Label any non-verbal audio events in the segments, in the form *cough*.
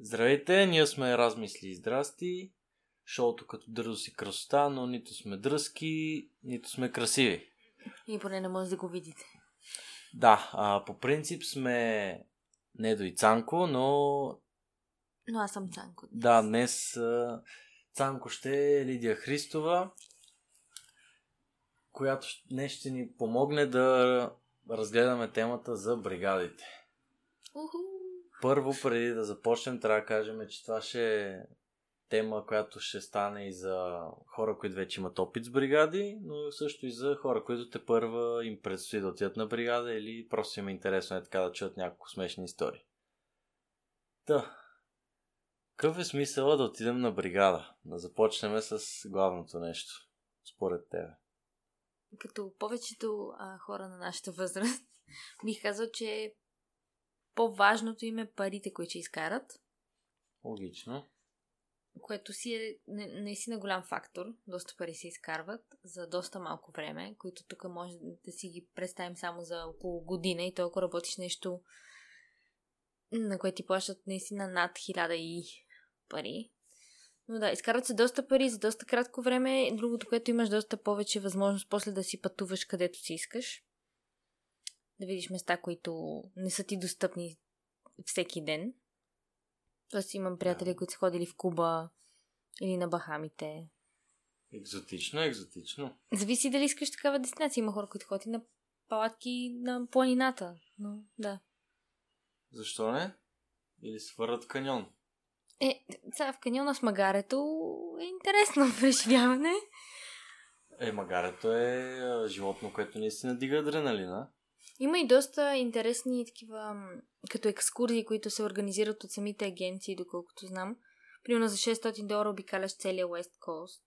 Здравейте, ние сме Размисли и Здрасти. Шоуто като дръзост и красота, но нито сме дръзки, нито сме красиви. И поне не може да го видите. Да, а, по принцип сме Недо и Цанко, но Но аз съм Цанко. да, днес а, Цанко ще е Лидия Христова, която днес ще ни помогне да разгледаме темата за бригадите. Уху! Първо, преди да започнем, трябва да кажем, че това ще е тема, която ще стане и за хора, които вече имат опит с бригади, но също и за хора, които те първа им предстои да отидат на бригада или просто им е интересно е така да чуят няколко смешни истории. Та, какъв е смисъла да отидем на бригада? Да започнем с главното нещо, според тебе. Като повечето а, хора на нашата възраст, *laughs* бих казал, че по-важното им е парите, които ще изкарат, Логично. което си е наистина голям фактор. Доста пари се изкарват за доста малко време, които тук може да си ги представим само за около година и толкова работиш нещо, на което ти плащат наистина над хиляда и пари. Но да, изкарват се доста пари за доста кратко време. Другото, което имаш доста повече възможност после да си пътуваш където си искаш. Да видиш места, които не са ти достъпни всеки ден. Тоест имам приятели, Да. които са ходили в Куба или на Бахамите. Екзотично, екзотично. Зависи дали искаш такава дестинация. Има хора, които ходят на палатки на планината. Но да. Защо не? Или свърят каньон. Е, сега в каньона с магарето е интересно *laughs* преживяване. Е, магарето е животно, което ни си надига адреналина. Има и доста интересни такива, като екскурзии, които се организират от самите агенции, доколкото знам. Примерно за 600 долара обикаляш целия West Coast,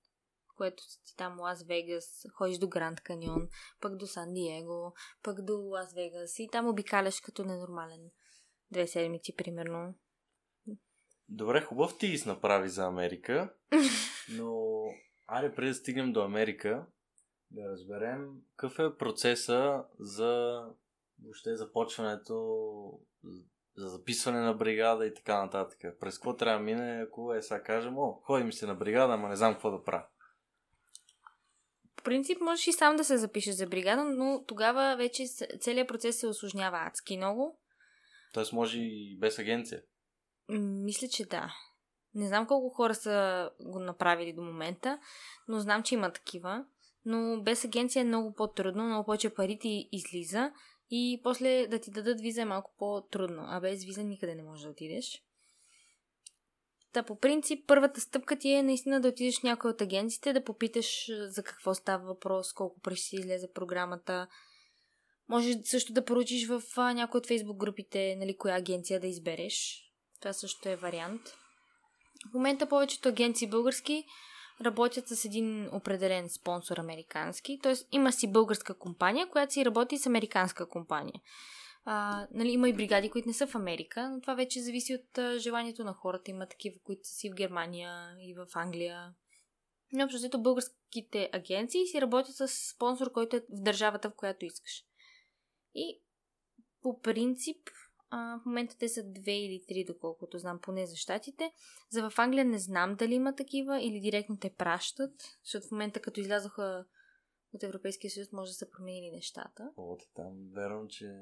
което си там Лас Вегас, ходиш до Гранд Каньон, пък до Сан Диего, пък до Лас Вегас и там обикаляш като ненормален. Две седмици, примерно. Добре, хубав ти ги направи за Америка, *laughs* но аре преди да стигнем до Америка, да разберем какъв е процеса за въобще започването, за записване на бригада и така нататък. През какво трябва да мине, ако е сега кажем, о, ходим си на бригада, ама не знам какво да правя. По принцип можеш и сам да се запишеш за бригада, но тогава вече целият процес се осложнява адски много. Тоест може и без агенция. Мисля, че да. Не знам колко хора са го направили до момента, но знам, че има такива. Но без агенция е много по-трудно, много повече пари ти излиза и после да ти дадат виза е малко по-трудно. А без виза никъде не можеш да отидеш. Та по принцип, първата стъпка ти е наистина да отидеш в някой от агенциите, да попиташ за какво става въпрос, колко пари ще излезе програмата. Може също да поручиш в а, някой от фейсбук групите, нали, коя агенция да избереш. Това също е вариант. В момента повечето агенции български работят с един определен спонсор американски, т.е. има си българска компания, която си работи с американска компания. А, нали, има и бригади, които не са в Америка, но това вече зависи от а, желанието на хората. Има такива, които са си в Германия и в Англия. Но общо българските агенции си работят с спонсор, който е в държавата, в която искаш. И по принцип, а, в момента те са две или три, доколкото знам, поне за щатите. За в Англия не знам дали има такива или директно те пращат, защото в момента като излязоха от Европейския съюз, може да са променили нещата. О, там верно, че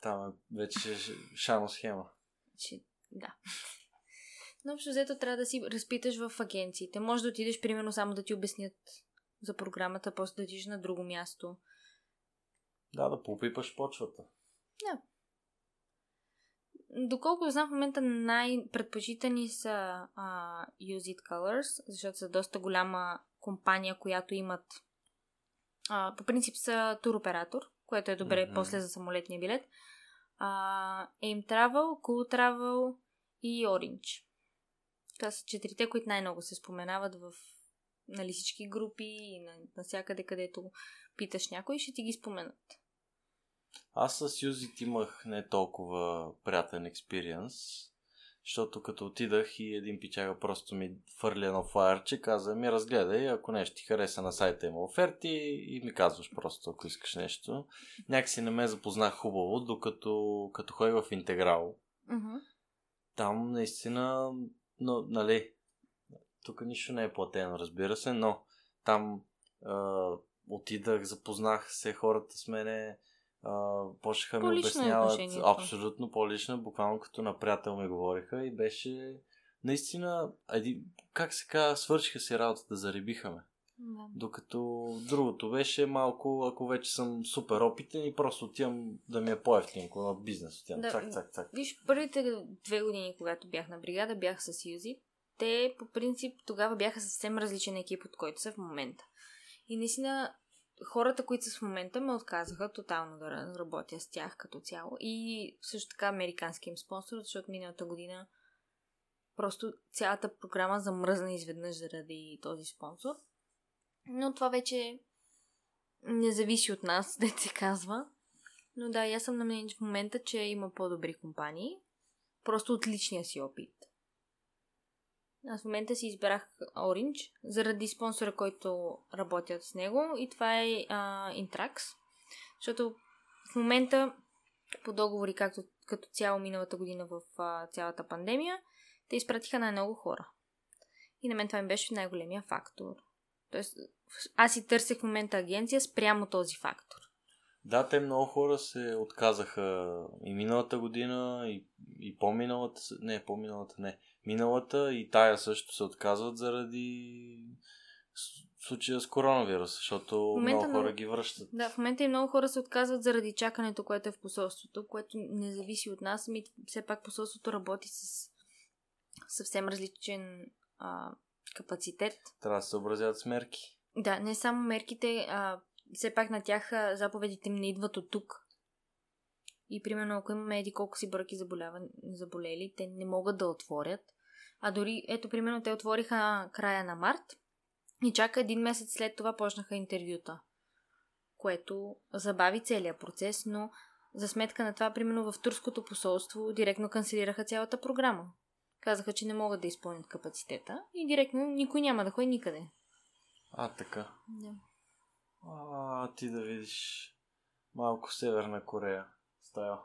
там е вече шано схема. Че, да. Но общо взето трябва да си разпиташ в агенциите. Може да отидеш, примерно, само да ти обяснят за програмата, после да отидеш на друго място. Да, да попипаш почвата. Доколко знам, в момента най-предпочитани са а, Use It Colors, защото са доста голяма компания, която имат а, по принцип са туроператор, което е добре Мгм. после за самолетния билет. А, AIM Travel, Cool Travel и Orange. Това са четирите, които най-много се споменават в нали, всички групи и на, навсякъде, където питаш някой, ще ти ги споменат. Аз с Юзит имах не толкова приятен експириенс, защото като отидах и един пичага просто ми фърли едно флайерче, каза ми разгледай, ако нещо ти хареса на сайта има оферти и ми казваш просто, ако искаш нещо. Някакси не ме запознах хубаво, докато като ходих в Интеграл. Uh-huh. там наистина, но, нали, тук нищо не е платено, разбира се, но там а, отидах, запознах се хората с мене, а, почнаха ми обясняват абсолютно по-лично, буквално като на приятел ми говориха и беше наистина, еди, как се казва, свършиха си работата, заребиха ме. Да. Докато другото беше малко, ако вече съм супер опитен и просто отивам да ми е по-ефтинко на бизнес. Отивам. Да, цак, цак, цак. Виж, първите две години, когато бях на бригада, бях с Юзи. Те, по принцип, тогава бяха съвсем различен екип, от който са в момента. И наистина, хората, които са в момента, ме отказаха тотално да работя с тях като цяло. И също така американски им спонсор, защото миналата година просто цялата програма замръзна изведнъж заради този спонсор. Но това вече не зависи от нас, *laughs* да се казва. Но да, аз съм на мнение в момента, че има по-добри компании. Просто от личния си опит. Аз в момента си избрах Orange заради спонсора, който работят с него и това е uh, Intrax. Защото в момента по договори, както като цяло миналата година в uh, цялата пандемия, те изпратиха най-много хора. И на мен това ми беше най-големия фактор. Тоест, аз си търсех в момента агенция спрямо този фактор. Да, те много хора се отказаха и миналата година, и, и по-миналата, не, по-миналата не, миналата и тая също се отказват заради случая с коронавирус, защото много хора много... ги връщат. Да, в момента и много хора се отказват заради чакането, което е в посолството, което не зависи от нас, ами все пак посолството работи с съвсем различен а, капацитет. Трябва да се съобразят с мерки. Да, не само мерките, а все пак на тях заповедите им не идват от тук. И примерно, ако имаме еди колко си бръки заболели, те не могат да отворят. А дори, ето, примерно, те отвориха края на март и чака един месец след това почнаха интервюта, което забави целият процес, но за сметка на това, примерно в турското посолство, директно канцелираха цялата програма. Казаха, че не могат да изпълнят капацитета и директно никой няма да ходи никъде. А, така. Да. А, ти да видиш малко Северна Корея. Стая.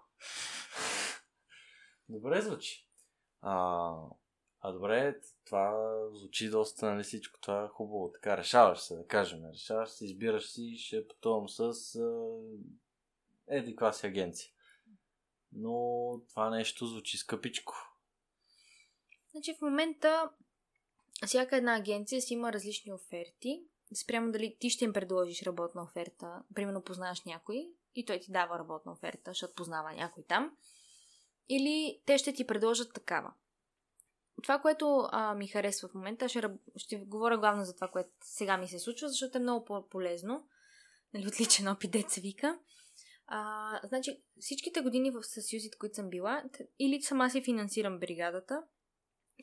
добре звучи. А, а добре, това звучи доста, нали всичко това е хубаво. Така, решаваш се, да кажем. Решаваш се, избираш си, ще пътувам с еди класи агенция. Но това нещо звучи скъпичко. Значи в момента всяка една агенция си има различни оферти. Спрямо дали ти ще им предложиш работна оферта, примерно познаваш някой и той ти дава работна оферта, защото познава някой там. Или те ще ти предложат такава. Това, което а, ми харесва в момента, ще, ще говоря главно за това, което сега ми се случва, защото е много по-полезно. Нали, отличен опит, деца вика. А, значи, всичките години в съюзите, които съм била, или сама си финансирам бригадата,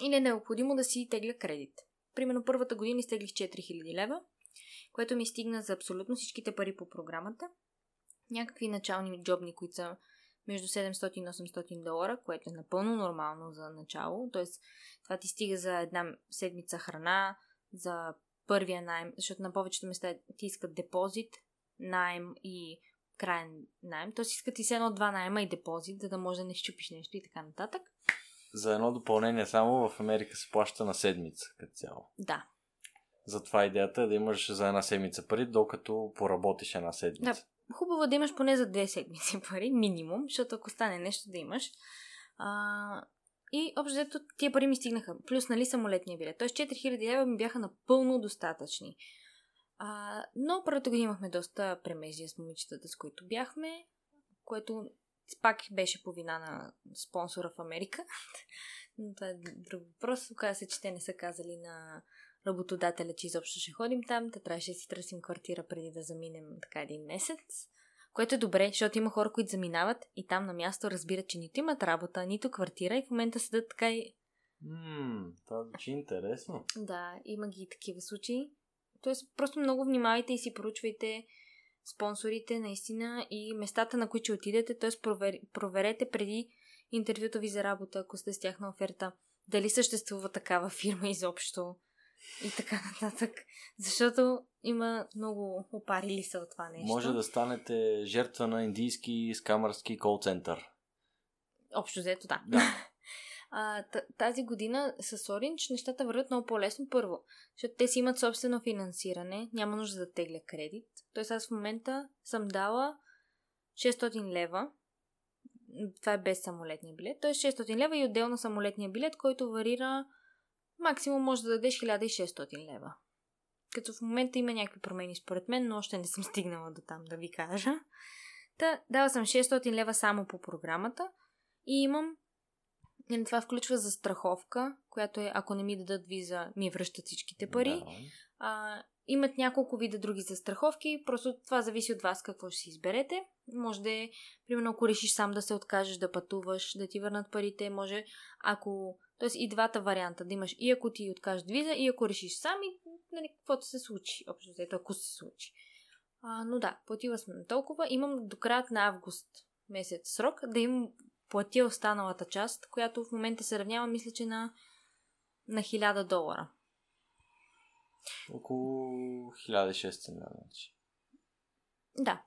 и не е необходимо да си тегля кредит. Примерно първата година изтеглих 4000 лева, което ми стигна за абсолютно всичките пари по програмата. Някакви начални джобни, които са между 700 и 800 долара, което е напълно нормално за начало. Тоест, това ти стига за една седмица храна, за първия найем, защото на повечето места ти искат депозит, найем и крайен найем. Тоест искат и се едно-два найема и депозит, за да може да не щупиш нещо и така нататък. За едно допълнение само в Америка се плаща на седмица като цяло. Да. Затова идеята е да имаш за една седмица пари, докато поработиш една седмица. Да, хубаво да имаш поне за две седмици *laughs* пари, минимум, защото ако стане нещо да имаш. А, и общо тия пари ми стигнаха. Плюс, нали, самолетния билет. Тоест 4000 лева ми бяха напълно достатъчни. А, но първата година имахме доста премеждия с момичетата, с които бяхме, което пак беше по вина на спонсора в Америка. *laughs* Но това е друг въпрос. Оказва се, че те не са казали на работодателя, че изобщо ще ходим там. Та трябваше да си търсим квартира преди да заминем така един месец. Което е добре, защото има хора, които заминават и там на място разбират, че нито имат работа, нито квартира и в момента седат така и... Ммм, това звучи интересно. Да, има ги такива случаи. Тоест, просто много внимавайте и си поручвайте спонсорите наистина и местата, на които отидете, т.е. Провер, проверете преди интервюто ви за работа, ако сте с тях на оферта, дали съществува такава фирма изобщо и така *laughs* нататък. Защото има много опарили се от това нещо. Може да станете жертва на индийски скамърски кол център. Общо взето, да. да. *laughs* А, тази година с Orange нещата вървят много по-лесно първо, защото те си имат собствено финансиране, няма нужда да тегля кредит. Тоест аз в момента съм дала 600 лева, това е без самолетния билет, т.е. 600 лева и отделно самолетния билет, който варира максимум може да дадеш 1600 лева. Като в момента има някакви промени според мен, но още не съм стигнала до там да ви кажа. Та, дала съм 600 лева само по програмата и имам Нали, това включва застраховка, която е, ако не ми дадат виза, ми връщат всичките пари. Да. А, имат няколко вида други застраховки, просто това зависи от вас какво ще си изберете. Може да е, примерно, ако решиш сам да се откажеш да пътуваш, да ти върнат парите, може ако... Тоест и двата варианта, да имаш и ако ти откажат виза, и ако решиш сам, и нали, каквото се случи, общо взето, ако се случи. А, но да, платила сме толкова. Имам до краят на август месец срок да им платя останалата част, която в момента се равнява, мисля, че на, на 1000 долара. Около 1600 значи. Да.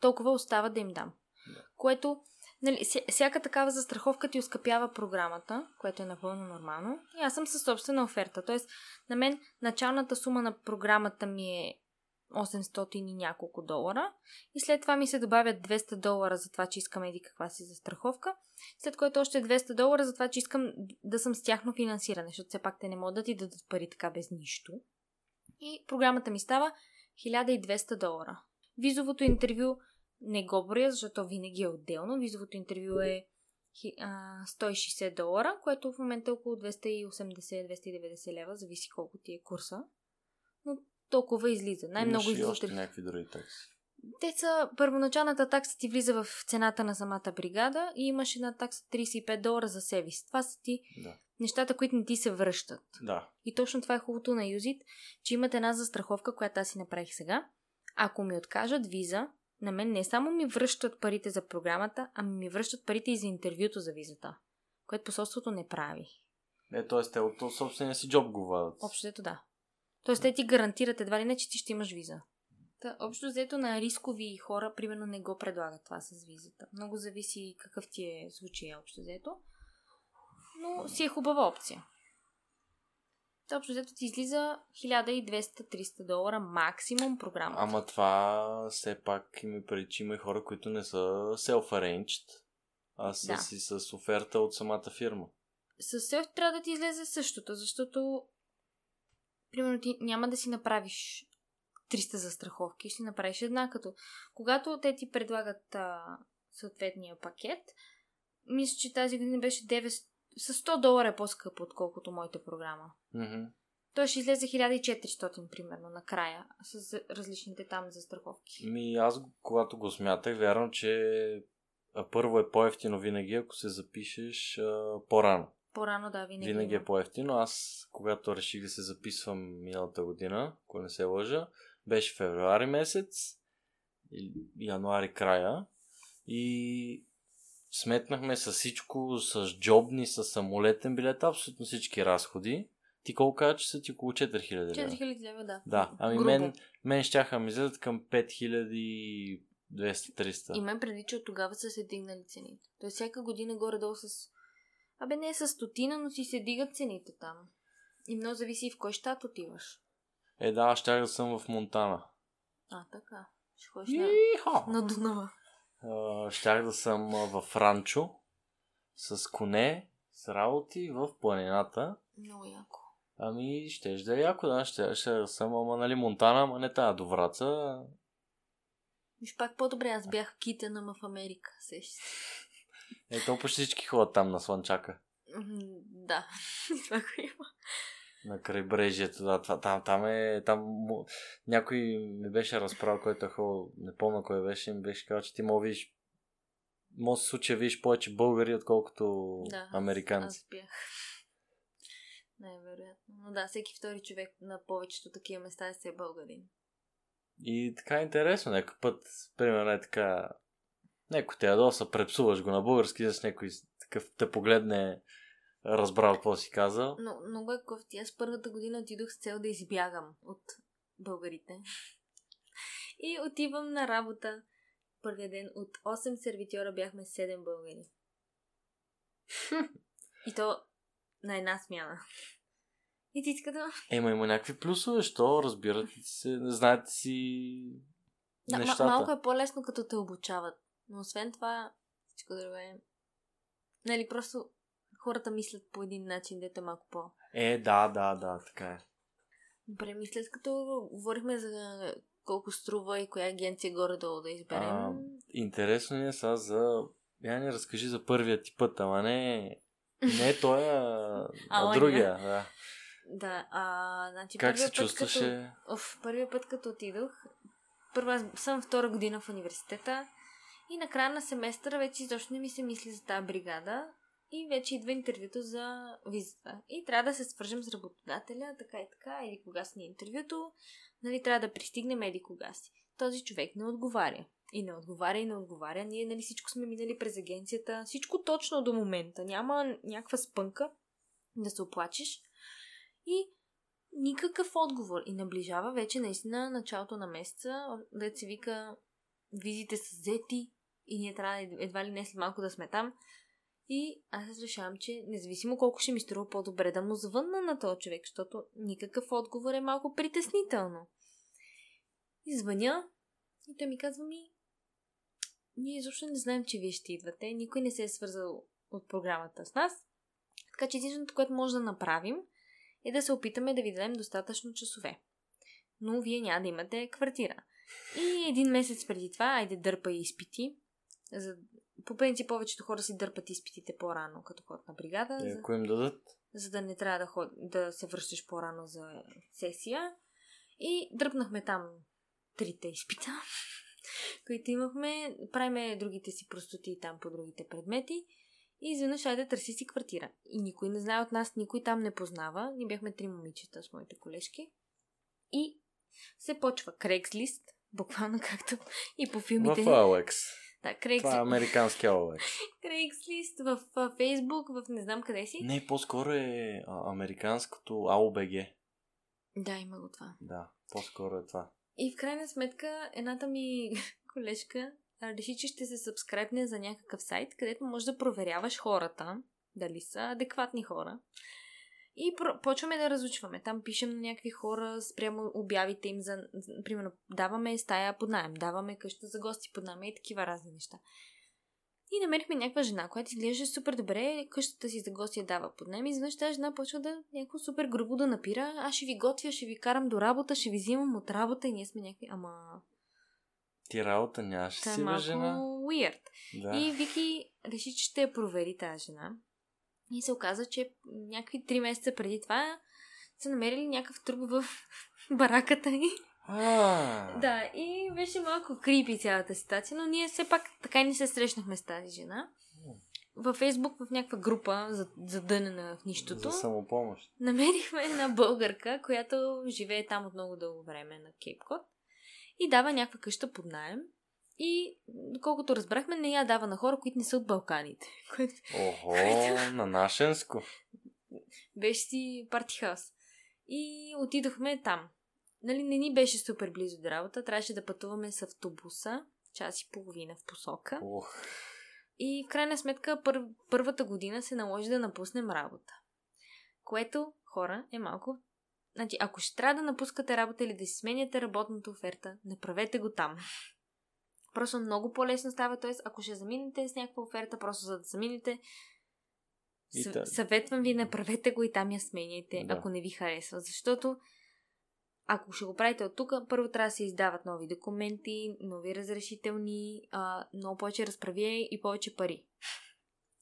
Толкова остава да им дам. Да. Което, нали, всяка такава застраховка ти оскъпява програмата, което е напълно нормално. И аз съм със собствена оферта. Тоест, на мен началната сума на програмата ми е 800 и няколко долара. И след това ми се добавят 200 долара за това, че искам еди каква си застраховка. След което още 200 долара за това, че искам да съм с тяхно финансиране, защото все пак те не могат да ти дадат пари така без нищо. И програмата ми става 1200 долара. Визовото интервю не го броя, защото винаги е отделно. Визовото интервю е 160 долара, което в момента е около 280-290 лева, зависи колко ти е курса. Но толкова излиза. Най-много Имаш излиза. още някакви други такси. Те са, първоначалната такса ти влиза в цената на самата бригада и имаш една такса 35 долара за сервис. Това са ти да. нещата, които не ти се връщат. Да. И точно това е хубавото на Юзит, че имате една застраховка, която аз си направих сега. Ако ми откажат виза, на мен не само ми връщат парите за програмата, ами ми връщат парите и за интервюто за визата, което посолството не прави. Не, т.е. те от собствения си джоб го вадат. Общо да. Тоест, те ти гарантират едва ли не, че ти ще имаш виза. Та, общо взето на рискови хора, примерно, не го предлагат това с визата. Много зависи какъв ти е случай, общо взето. Но си е хубава опция. Та, общо взето ти излиза 1200-300 долара максимум програма. Ама това все пак има преди, че има и хора, които не са self-arranged, а са да. си с оферта от самата фирма. С селф трябва да ти излезе същото, защото примерно ти няма да си направиш 300 застраховки, ще направиш една като. Когато те ти предлагат а, съответния пакет, мисля, че тази година беше 9, с 100 долара е по-скъпо, отколкото моята програма. Mm-hmm. Той ще излезе 1400, примерно, накрая, с различните там застраховки. Ми, аз, когато го смятах, вярвам, че първо е по-ефтино винаги, ако се запишеш а, по-рано. По-рано, да, винаги. Винаги е по-ефтино. Аз, когато реших да се записвам миналата година, ако не се лъжа, беше февруари месец, януари края и сметнахме с всичко, с джобни, с самолетен билет, абсолютно всички разходи. Ти колко кажа, че са ти около 4000 лева? 4000 лева, да. Да, ами Грубо. мен, мен щяха ми излезат към 5200-300. И мен преди, че от тогава са се дигнали цените. Тоест всяка година горе-долу с Абе не е с стотина, но си се дигат цените там. И много зависи в кой щат отиваш. Е, да, щях да съм в Монтана. А, така. Ще ходиш на, на Дунава. Щях да съм в Ранчо с коне, с работи в планината. Много яко. Ами, ще да е яко, да, ще, ще съм, ама нали Монтана, ама не тая до Враца. Виж пак по-добре, аз бях китена в Америка, сеща. Ето почти всички ходят там на Слънчака. Да, *laughs* това го има. На крайбрежието, да, това, там, там е, там някой ми беше разправил, който е ходил, не помня кой беше, ми беше казал, че ти мога видиш, може се случай видиш повече българи, отколкото да, американци. Аз бях. Най-вероятно. Но да, всеки втори човек на повечето такива места е се българин. И така е интересно, някой път, примерно е така, Неко те ядоса, препсуваш го на български, с някой такъв те погледне, разбрал какво си казал. Но много е кофти. Аз първата година отидох с цел да избягам от българите. И отивам на работа. Първия ден от 8 сервитьора бяхме 7 българи. И то на една смяна. И ти иска да... Ема има някакви плюсове, що разбирате се, знаете си Да, нещата. ма- малко е по-лесно, като те обучават. Но освен това, всичко друго е... Нали, просто хората мислят по един начин, дете малко по... Е, да, да, да, така е. Добре, мисля, като говорихме за колко струва и коя агенция горе-долу да изберем. А, интересно е сега за... Я ни разкажи за първия ти път, ама не... Не той, а, *laughs* А, другия. Да. Да, а, значи Как се чувстваше? Като, оф, първия път, като отидох, първа съм втора година в университета и на края на семестъра вече изобщо не ми се мисли за тази бригада и вече идва интервюто за визата. И трябва да се свържем с работодателя, така и така, или кога си ни е интервюто, нали, трябва да пристигнем еди кога си. Този човек не отговаря. И не отговаря, и не отговаря. Ние, нали, всичко сме минали през агенцията. Всичко точно до момента. Няма някаква спънка да се оплачеш. И никакъв отговор. И наближава вече наистина началото на месеца, да се вика визите са взети и ние трябва ед- едва ли не след малко да сме там. И аз решавам, че независимо колко ще ми струва по-добре да му звънна на този човек, защото никакъв отговор е малко притеснително. И звъня и той ми казва ми ние изобщо не знаем, че вие ще идвате. Никой не се е свързал от програмата с нас. Така че единственото, което може да направим, е да се опитаме да ви дадем достатъчно часове. Но вие няма да имате квартира. И един месец преди това, айде дърпа и изпити. За... По принцип, повечето хора си дърпат изпитите по-рано, като ходят на бригада, за, Ако им дадат? за да не трябва да, ход... да се връщаш по-рано за сесия. И дръпнахме там трите изпита, *laughs* които имахме. Правиме другите си простоти там по другите предмети. И изведнъж айде търси си квартира. И никой не знае от нас, никой там не познава. Ние бяхме три момичета с моите колежки. И се почва Craigslist, буквално *laughs* както и по В филмите. Алекс. Да, Това е Craigslist, американски Алекс. *laughs* Craigslist в а, Facebook, в не знам къде си. Не, по-скоро е а, американското АОБГ. Да, има го това. Да, по-скоро е това. И в крайна сметка, едната ми *laughs* колежка реши, че ще се сабскрайбне за някакъв сайт, където можеш да проверяваш хората, дали са адекватни хора. И про- почваме да разучваме. Там пишем на някакви хора спрямо обявите им за, примерно, даваме стая под найем, даваме къща за гости под найем и такива разни неща. И намерихме някаква жена, която изглеждаше супер добре, къщата си за гости я дава под найем и изведнъж тази жена почва да някакво супер грубо да напира. Аз ще ви готвя, ще ви карам до работа, ще ви взимам от работа и ние сме някакви, ама... Ти работа нямаш е си, бе, малко жена. weird. Да. И Вики реши, че ще я провери тази жена. И се оказа, че някакви три месеца преди това са намерили някакъв труп в *laughs* бараката. А, Да, и беше малко крипи цялата ситуация, но ние все пак така и не се срещнахме с тази жена. Във Фейсбук, в някаква група, за- задънена в нищото, За самопомощ. намерихме една българка, която живее там от много дълго време на Кейпкот и дава някаква къща под найем. И, доколкото разбрахме, не я дава на хора, които не са от Балканите. *laughs* Което Охо, на нашенско. беше си парти хаус. И отидохме там. Нали, не ни беше супер близо до работа, трябваше да пътуваме с автобуса, час и половина в посока. Ох, И в крайна сметка пър, първата година се наложи да напуснем работа. Което, хора, е малко... Значи, ако ще трябва да напускате работа или да си сменяте работната оферта, направете го там. Просто много по-лесно става, т.е. ако ще заминете с някаква оферта, просто за да заминете, та- съветвам ви, направете го и там я сменяйте, Да. ако не ви харесва. Защото ако ще го правите от тук, първо трябва да се издават нови документи, нови разрешителни, а, много повече разправие и повече пари.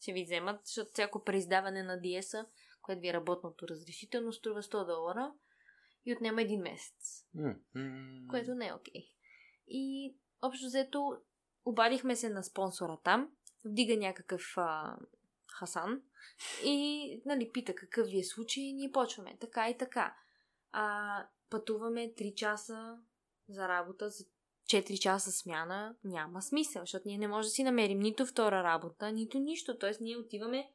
Ще ви вземат, защото всяко преиздаване на DS-а, което ви е работното разрешително, струва 100 долара и отнема един месец, м, което не е окей. И общо взето обадихме се на спонсора там, вдига някакъв а, Хасан и нали, пита какъв ви е случай и ние почваме. Така и така. А, пътуваме 3 часа за работа, за 4 часа смяна. Няма смисъл, защото ние не можем да си намерим нито втора работа, нито нищо. Тоест ние отиваме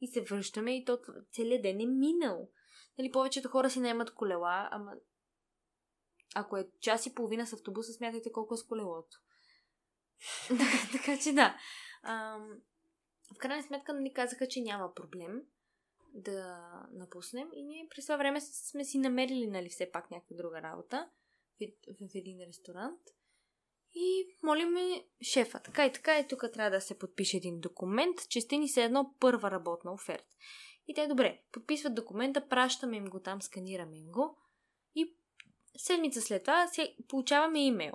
и се връщаме и то целият ден е минал. Нали, повечето хора си наемат колела, ама ако е час и половина с автобуса, смятайте колко е с колелото. *laughs* така че да. Ам, в крайна сметка ни казаха, че няма проблем. да напуснем и ние през това време сме си намерили, нали, все пак някаква друга работа в, в един ресторант. И молиме шефа, така и така и тук трябва да се подпише един документ, че сте ни се едно първа работна оферта. И те, добре, подписват документа, пращаме им го там, сканираме им го седмица след това получаваме имейл.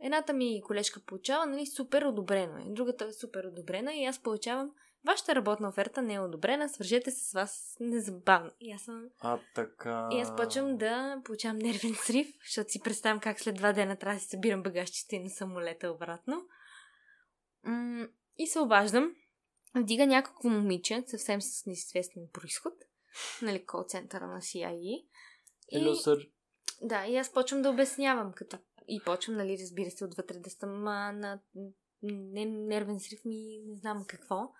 Едната ми колежка получава, нали, супер одобрено е. Другата е супер одобрена и аз получавам Вашата работна оферта не е одобрена, свържете се с вас незабавно. И аз съм... А, така... И аз почвам да получавам нервен срив, защото си представям как след два дена трябва да си събирам багажчите на самолета обратно. М- и се обаждам. Вдига някакво момиче, съвсем с неизвестен происход, нали, кол центъра на CIA. И... Hello, Да, и аз почвам да обяснявам, като и почвам, нали, разбира се, отвътре да съм а, на не, нервен срив ми, не знам какво.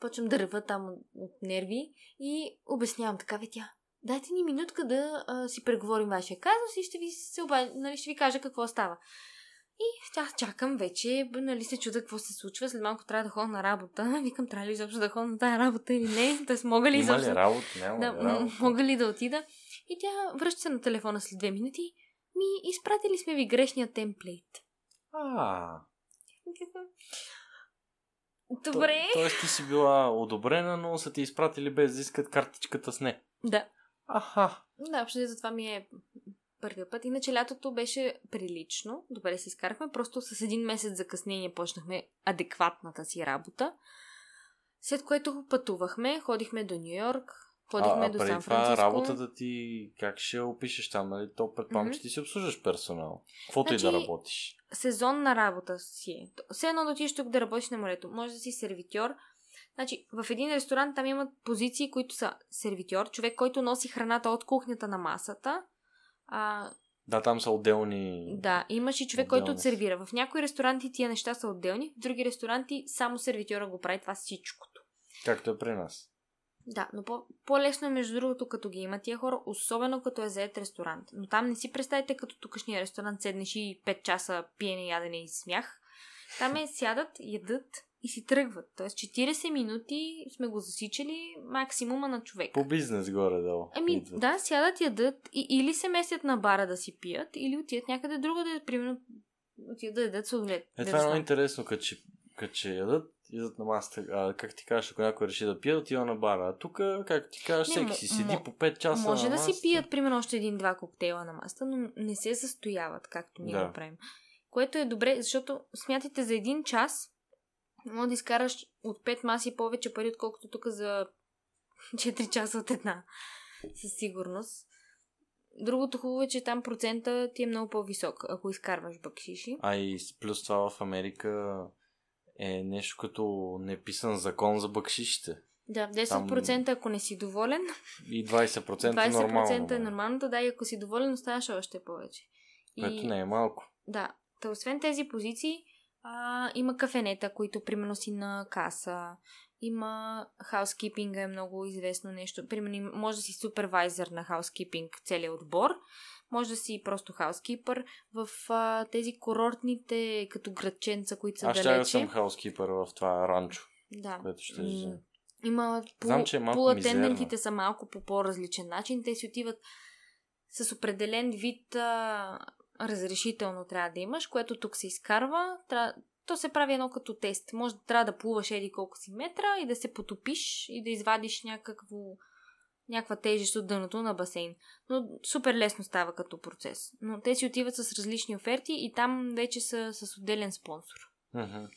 Почвам да ръва там от нерви и обяснявам така, ви тя. Дайте ни минутка да а, си преговорим вашия казус и ще ви, се оба... нали, ще ви кажа какво става. И аз чакам вече, нали се чуда какво се случва. След малко трябва да ходя на работа. *laughs* Викам, трябва ли изобщо да ходя на тази работа или не? Тоест, мога ли изобщо... Има ли работа? Няма да, ли работа? Мога ли да отида? И тя връща се на телефона след две минути. Ми, изпратили сме ви грешния темплейт. А. *laughs* Добре. То, тоест ти си била одобрена, но са ти изпратили без да искат картичката с не. Да. Аха. Да, общо за това ми е първия път. Иначе лятото беше прилично. Добре се изкарахме. Просто с един месец закъснение почнахме адекватната си работа. След което пътувахме, ходихме до Нью Йорк, ходихме а, до Сан Франциско. Това работата ти, как ще опишеш там, нали? То предполагам, mm-hmm. че ти си обслужваш персонал. Каквото значи, и да значи, работиш. Сезонна работа си е. Все едно да отидеш тук да работиш на морето. Може да си сервитьор. Значи, в един ресторант там имат позиции, които са сервитьор, човек, който носи храната от кухнята на масата. А, да, там са отделни. Да, имаш и човек, отделни. който сервира. В някои ресторанти тия неща са отделни, в други ресторанти само сервитьора го прави това всичкото. Както е при нас. Да, но по- по-лесно е между другото, като ги има тия хора, особено като е заед ресторант. Но там не си представите като тукашния ресторант, седнеш и 5 часа пиене, ядене и смях. Там е сядат, ядат и си тръгват. Тоест 40 минути сме го засичали максимума на човек. По бизнес горе-долу. Ами идват. да, сядат, ядат и, или се местят на бара да си пият, или отиват някъде друго да, примерно, отиват да ядат сладолет. Е, това е много интересно, като че ядат, идват на масата. А, как ти кажеш, ако някой реши да пие, отива на бара. А тук, как ти кажеш, всеки си седи по 5 часа. Може на да масата. си пият, примерно, още един-два коктейла на масата, но не се застояват, както ние да. го правим. Което е добре, защото смятайте за един час, може да изкараш от 5 маси повече пари, отколкото тук за *laughs* 4 часа от една. Със сигурност. Другото хубаво е, че там процента ти е много по-висок, ако изкарваш бакшиши. А и плюс това в Америка е нещо като неписан закон за бакшишите. Да, 10% Там... ако не си доволен. И 20%, 20% е нормално. 20% е нормалното, да, и ако си доволен, оставаш още повече. Което и... не е малко. Да, Та, освен тези позиции, а, има кафенета, които примерно си на каса. Има хаускипинга е много известно нещо. Примерно може да си супервайзър на хаускипинг целият отбор. Може да си просто хаускипър в а, тези курортните като градченца, които са Аз далече. Аз ще съм хаускипър в това ранчо. Да. Което ще М- има пул, Знам, че е малко са малко по по-различен начин. Те си отиват с определен вид а, разрешително трябва да имаш, което тук се изкарва. Трябва, то се прави едно като тест. Може да трябва да плуваш еди колко си метра и да се потопиш и да извадиш някакво, някаква тежест от дъното на басейн. Но супер лесно става като процес. Но те си отиват с различни оферти и там вече са с отделен спонсор. Uh-huh.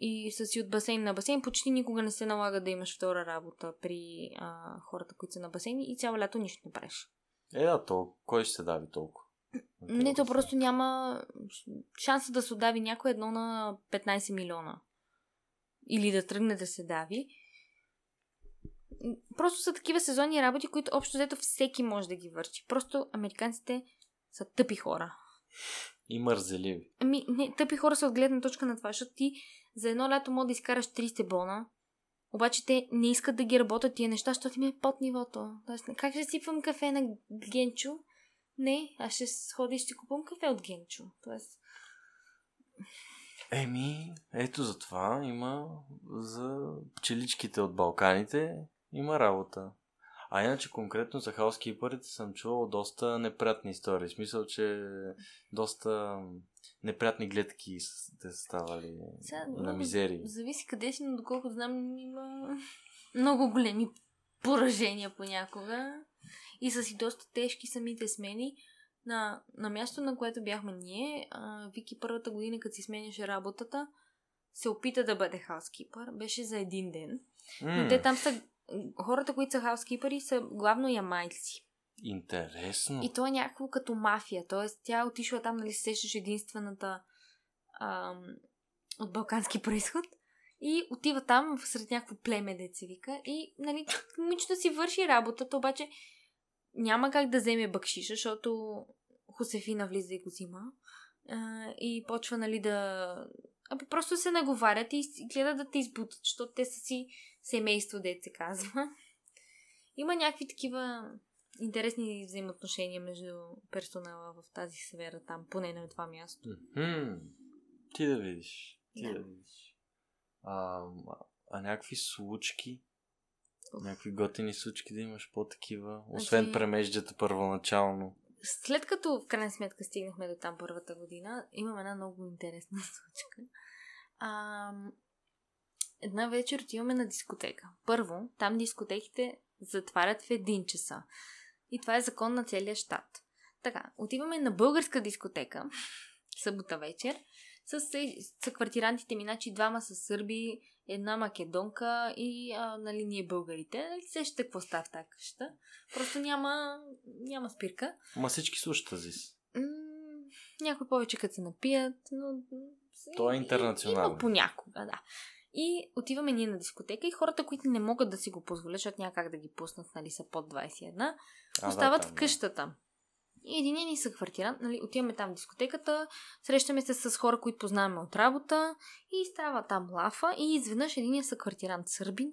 И са си от басейн на басейн. Почти никога не се налага да имаш втора работа при а, хората, които са на басейни и цяло лято нищо не правиш. Е, да, то кой ще се дави толкова? *clears throat* Не, то просто няма шанса да се отдави някой едно на 15 милиона. Или да тръгне да се дави. Просто са такива сезонни работи, които общо взето всеки може да ги върши. Просто американците са тъпи хора. И мързеливи. Ами, не, тъпи хора са от гледна точка на това, защото ти за едно лято може да изкараш 30 бона, обаче те не искат да ги работят тия неща, защото ми е под нивото. Тоест, как ще сипвам кафе на Генчо, не, аз ще сходя и ще купувам кафе от Генчо. Тоест... Еми, ето за това има за пчеличките от Балканите има работа. А иначе конкретно за хаускипърите съм чувал доста неприятни истории. В смисъл, че доста неприятни гледки те са ставали Сега, на много мизери. Зависи къде си, но доколкото знам, има много големи поражения понякога. И са си доста тежки самите смени. На, на място, на което бяхме ние, а, Вики първата година, като си сменяше работата, се опита да бъде хаускипър. Беше за един ден. Но те там са... Хората, които са хаускипъри, са главно ямайци. Интересно. И то е някакво като мафия. Тоест, тя е отишла там, нали, се сещаш единствената ам, от балкански происход. И отива там сред някакво племе, деца вика. И, нали, момичето си върши работата, обаче няма как да вземе бъкшиша, защото Хосефина влиза и го взима. А, и почва, нали, да... Абе, просто се наговарят и, и гледат да те избутат, защото те са си семейство, дете се казва. Има някакви такива интересни взаимоотношения между персонала в тази сфера там, поне на това място. Мгм. Ти да видиш. Ти да, Да. видиш. А, а, някакви случки? Някакви готини случки да имаш по-такива? Освен Значи- премеждата първоначално. След като в крайна сметка стигнахме до там първата година, имам една много интересна *laughs* случка. А, една вечер отиваме на дискотека. Първо, там дискотеките затварят в един часа. И това е закон на целия щат. Така, отиваме на българска дискотека, *laughs* събота вечер, с съквартирантите ми, значи двама са сърби, една македонка и а, нали, ние българите. Нали, сещате какво става в тази къща. Просто няма, няма спирка. Ма всички слушат Азис. М, някои повече като се напият, но... То е интернационално. Има понякога, да. И отиваме ние на дискотека и хората, които не могат да си го позволят, защото няма как да ги пуснат, нали, са под 21, А, остават да, там, в къщата. И един ни са квартирант, нали, отиваме там в дискотеката, срещаме се с хора, които познаваме от работа и става там лафа и изведнъж един са квартирант сърбин,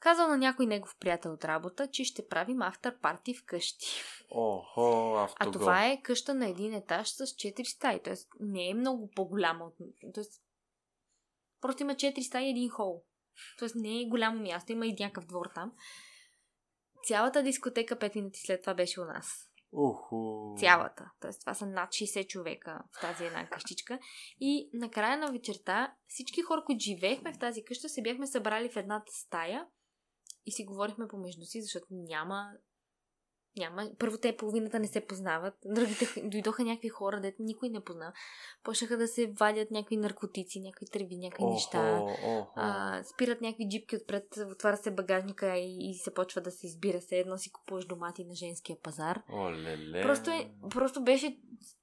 казал на някой негов приятел от работа, че ще правим автор парти вкъщи. Охо, А автогол. това е къща на един етаж с 4 стаи, т.е. не е много по-голяма. Тоест, просто има 4 стаи и един хол. Тоест не е голямо място, има и някакъв двор там. Цялата дискотека 5 минути след това беше у нас. Уху. Цялата. Тоест това са над 60 човека в тази една къщичка. И накрая на вечерта всички хора, които живеехме в тази къща, се бяхме събрали в едната стая и си говорихме помежду си, защото няма няма. Първо те половината не се познават. Другите дойдоха някакви хора, дето никой не познава. Почнаха да се вадят някакви наркотици, някакви треви, някакви неща. Охо, охо. А, спират някакви джипки отпред, отваря се багажника и, и се почва да се избира. Се едно си купуваш домати на женския пазар. Олеле. Просто, е, просто беше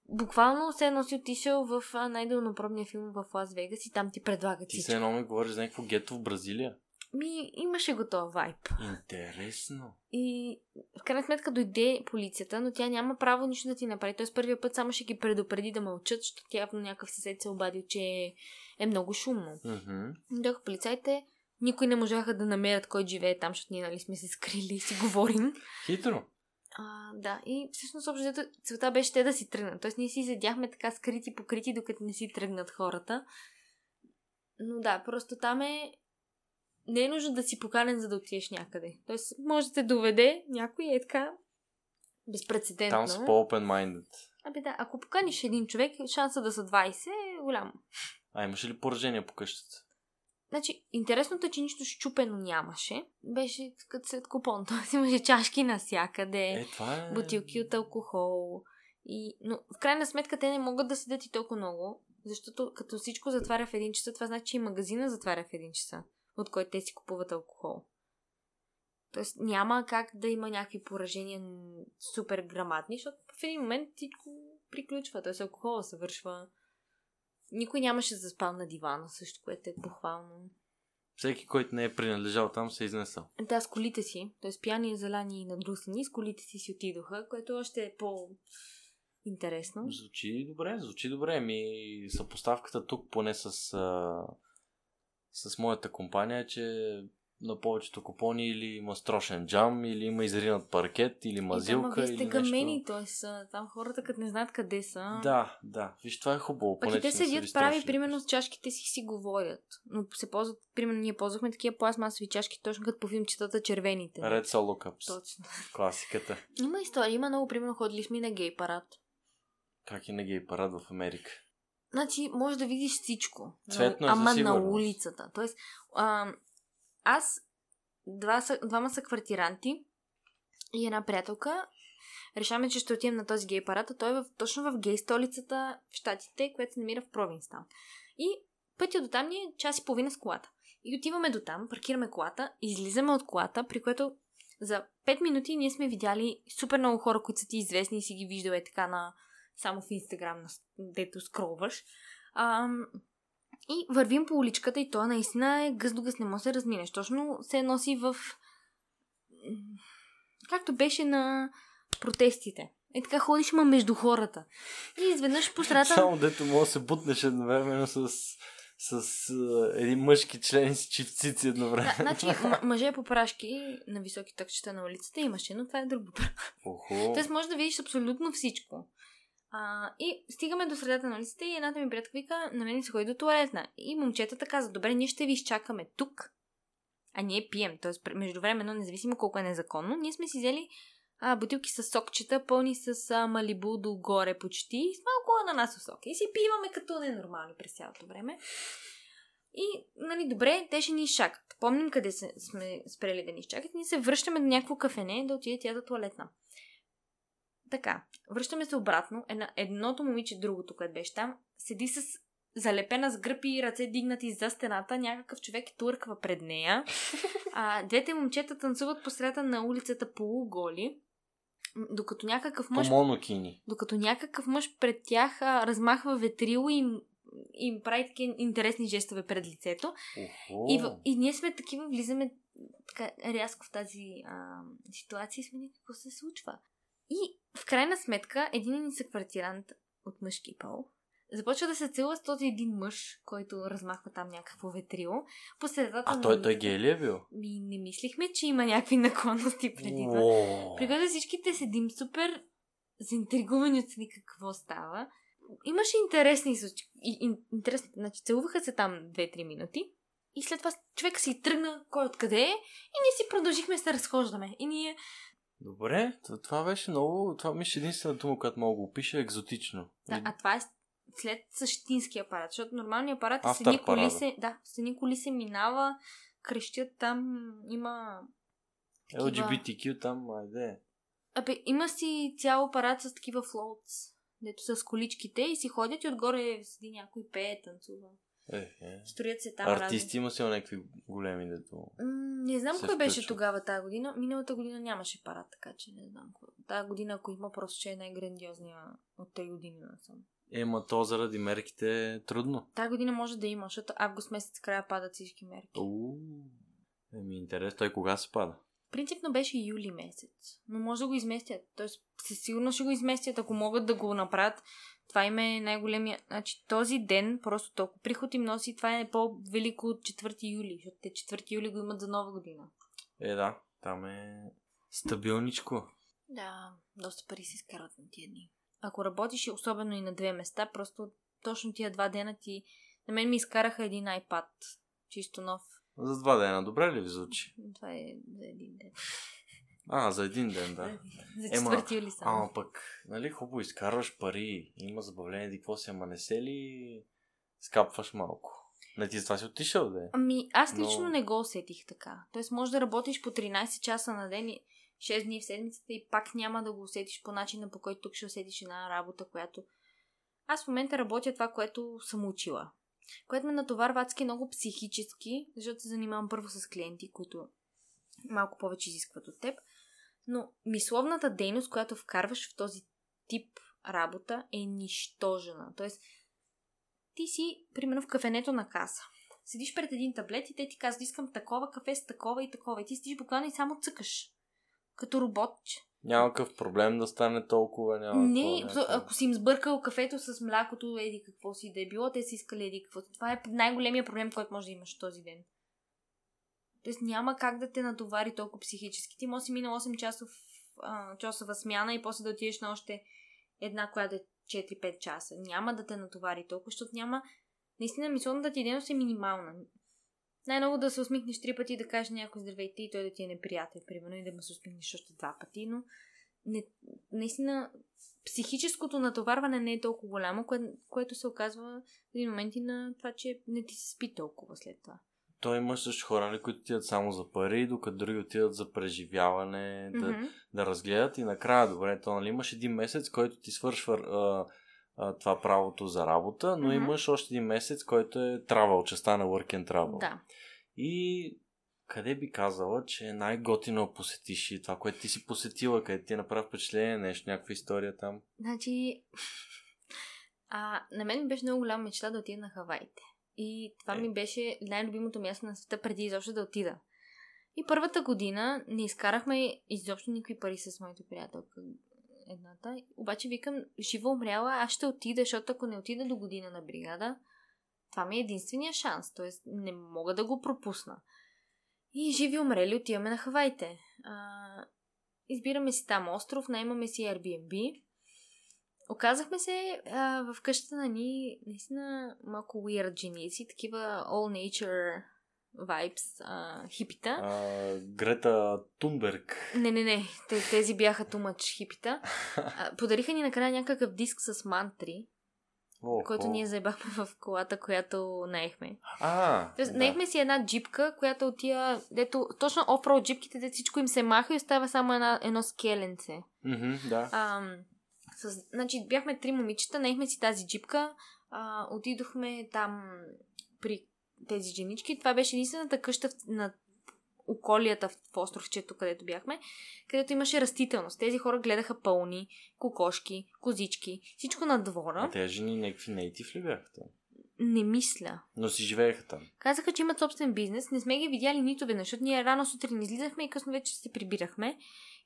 буквално все едно си отишъл в най-дълнопробния филм в Лас Вегас и там ти предлагат Ти всичко. се едно ми говориш за някакво гето в Бразилия. Ми, имаше го този вайб. Интересно. И в крайна сметка дойде полицията, но тя няма право нищо да ти направи. Тоест първия път само ще ги предупреди да мълчат, защото явно някакъв съсед се обадил, че е много шумно. Мгм. Дойдоха полицайите, никой не можаха да намерят кой живее там, защото ние нали сме се скрили и си говорим. Хитро. А, да, и всъщност общо целта беше те да си тръгнат. Тоест ние си седяхме така скрити, покрити, докато не си тръгнат хората. Но да, просто там е... Не е нужно да си поканен, за да отидеш някъде. Тоест може да те доведе някой е така безпредседентно. Там са по-open-minded. Абе да, ако поканиш един човек, шанса да са 20 е голям. А имаше ли поражение по къщата? Значи, интересното е, че нищо щупено нямаше. Беше като след купон. *laughs* Тоест имаше чашки навсякъде. Е, е... бутилки от алкохол. И, но в крайна сметка те не могат да седят и толкова много, защото като всичко затваря в един часа, това значи, и магазина затваря в един часа, от който те си купуват алкохол. Тоест няма как да има някакви поражения супер грамадни, защото в един момент всичко приключва, т.е. алкохола се вършва. Никой нямаше да спал на дивана, също, което е похвално. Всеки, който не е принадлежал там, се е изнесъл. Да, с колите си, т.е. пияни, заляни и надрусани, с колите си си отидоха, което още е по-интересно. Звучи добре, звучи добре. Ми съпоставката тук, поне с, а, с моята компания, е, че на повечето купони или има строшен джам, или има изринат паркет, или мазилка, Е, да, вие сте гамени, нещо. т.е. там хората като не знаят къде са. Да, да. Виж, това е хубаво. Пък и те седят ви прави, примерно с чашките си си говорят. Но се ползват, примерно ние ползвахме такива пластмасови чашки, точно като по филмчетата червените. Red Solo Cups. Точно. Класиката. Има история, има много, примерно ходили сме и на гей парад. Как и на гей парад в Америка. Значи, може да видиш всичко. Цветно е Но- със Ама на улицата. Тоест, а, аз, два двама са квартиранти и една приятелка. Решаваме, че ще отидем на този гей парад, а той е в, точно в гей столицата в Штатите, която се намира в Провинстан. И пътя до там ни е час и половина с колата. И отиваме до там, паркираме колата, излизаме от колата, при което за 5 минути ние сме видяли супер много хора, които са ти известни и си ги виждал е така на само в Инстаграм, дето скролваш. Ам, и вървим по уличката и то наистина е гъс до не може да се разминеш. Точно се носи в... Както беше на протестите. Е така ходиш, ма между хората. И изведнъж по средата... Само дето може да се бутнеш едновременно с, с а, един мъжки член с чифцици едновременно. Да, значи, м- мъже по прашки на високи тъкчета на улицата имаше, но това е друг въпрос. Тоест може да видиш абсолютно всичко. А, и стигаме до средата на улицата и едната ми приятелка вика, на мен се ходи до туалетна. И момчетата каза, добре, ние ще ви изчакаме тук, а ние пием. Тоест, междувременно, независимо колко е незаконно, ние сме си взели а, бутилки с сокчета, пълни с а, малибу догоре почти, и с малко ананасов сок. И си пиваме като ненормални през цялото време. И, нали, добре, те ще ни изчакат. Помним къде сме спрели да ни изчакат. Ние се връщаме до някакво кафене да отиде тя до туалетна. Така, връщаме се обратно. Една, едното момиче, другото, което беше там, седи с залепена с гръб и ръце дигнати за стената. Някакъв човек турква пред нея. *laughs* А, двете момчета танцуват по средата на улицата полуголи. Докато някакъв мъж монокини. докато някакъв мъж пред тях а, размахва ветрило и им, им прави такива интересни жестове пред лицето. Охо. И, в, и ние сме такива, влизаме така рязко в тази а, ситуация и сме какво се случва. И в крайна сметка, един ни съквартирант от мъжки пол започва да се целува с този един мъж, който размахва там някакво ветрило. По средата А на той, той гей ли е бил? Ми не мислихме, че има някакви наклонности преди това. Уоо. При което всичките седим супер заинтригувани от това какво става. Имаше интересни случаи. Интересни, значи целуваха се там 2-3 минути. И след това човек си тръгна кой откъде е и ние си продължихме да се разхождаме. И ние... Добре, това беше много... Това ми е единствена дума, която мога да опиша екзотично. Да, а това е след същински апарат, защото нормалният апарат е с Автор едни коли се... Да, с едни коли се минава, крещят там, има... такива- LGBTQ там, айде. Абе, има си цял апарат с такива флоутс, дето с количките и си ходят и отгоре седи някой пее, танцува. Е, е. Строят се там Артисти има си някакви големи, дето... М, не знам се кой беше включват. тогава тази година. Миналата година нямаше парад, така че не знам кой. Тази година, ако има, просто ще е най-грандиозния от тези години насам. Ема то заради мерките е трудно. Тази година може да има, защото август месец края падат всички мерки. Уу. Еми, интерес, той кога се пада? Принципно беше юли месец, но може да го изместят. Тоест, със сигурност ще го изместят, ако могат да го направят. Това им е най-големия. Значи този ден просто толкова приход им носи. Това е по-велико от 4 юли, защото те 4 юли го имат за нова година. Е, да, там е стабилничко. Да, доста пари се изкарват на тия дни. Ако работиш и особено и на две места, просто точно тия два дена ти... На мен ми изкараха един iPad, чисто нов. За два дена, добре ли ви звучи? Това е за един ден. А, за един ден, да. За 4 юли само. Ама пък, нали, хубаво изкарваш пари, има забавление, ди какво си, ама не се ли скапваш малко? Не ти с това си отишъл, да е. Ами, аз Но- лично не го усетих така. Тоест, може да работиш по 13 часа на ден и 6 дни в седмицата и пак няма да го усетиш по начина, по който тук ще усетиш една работа, която... Аз в момента работя това, което съм учила. Което ме натоварва адски много психически, защото се занимавам първо с клиенти, които малко повече изискват от теб. Но мисловната дейност, която вкарваш в този тип работа е нищожена. Тоест, ти си, примерно, в кафенето на каса. Седиш пред един таблет и те ти казват, искам такова кафе с такова и такова. И ти седиш буквално и само цъкаш. Като роботче. Няма какъв проблем да стане толкова, няма Не, някакво. ако си им сбъркал кафето с млякото, еди какво си да е било, те са искали еди какво. Това е най-големия проблем, който може да имаш този ден. Тоест няма как да те натовари толкова психически. Ти може да си мина 8 часов, а, часова смяна и после да отидеш на още една, която е 4-5 часа. Няма да те натовари толкова, защото няма... Наистина, мисълната ти дейност е минимална. Най-много да се усмихнеш три пъти и да кажеш някой здравейте и той да ти е неприятен, примерно, и да му се усмихнеш още два пъти, но не, наистина психическото натоварване не е толкова голямо, кое, което се оказва в един момент и на това, че не ти се спи толкова след това. Той има също хора, нали, които отидат само за пари, докато други отидат за преживяване, да, Mm-hmm. да разгледат и накрая, добре, то нали, имаш един месец, който ти свършва а, а, това правото за работа, но Мгм. имаш още един месец, който е travel, частта на work and travel. Да. И къде би казала, че най-готино посетиш и това, което ти си посетила, къде ти е направи впечатление, нещо, някаква история там? Значи, *laughs* а, на мен беше много голяма мечта да отида на Хаваите. И това Е. ми беше най-любимото място на света преди изобщо да отида. И първата година не изкарахме изобщо никакви пари с моята приятелка. Едната. Обаче викам, жива умряла, аз ще отида, защото ако не отида до година на бригада, това ми е единствения шанс. Тоест, не мога да го пропусна. И живи умрели отиваме на Хаваите. А, избираме си там остров, наймаме си Airbnb. Оказахме се а, в къщата на ни наистина малко weird женици, такива all nature vibes, а, хипита. А, Грета Тунберг. Не, не, не, те, тези бяха much хипита. А, подариха ни накрая някакъв диск с мантри, О, който о. ние заебахме в колата, която наехме. А, Тоест, да. наехме си една джипка, която отия, дето точно офроуд джипките, де всичко им се маха и остава само една, едно скеленце. Мгм, да. Ам, с, значи бяхме три момичета, наехме си тази джипка, а, отидохме там при тези женички. Това беше единствената къща в, на околията в, островчето, където бяхме, където имаше растителност. Тези хора гледаха пълни, кокошки, козички, всичко на двора. А тези жени някакви нейтив ли бяха там? Не мисля. Но си живееха там. Казаха, че имат собствен бизнес. Не сме ги видяли нито веднъж, защото ние рано сутрин излизахме и късно вече се прибирахме.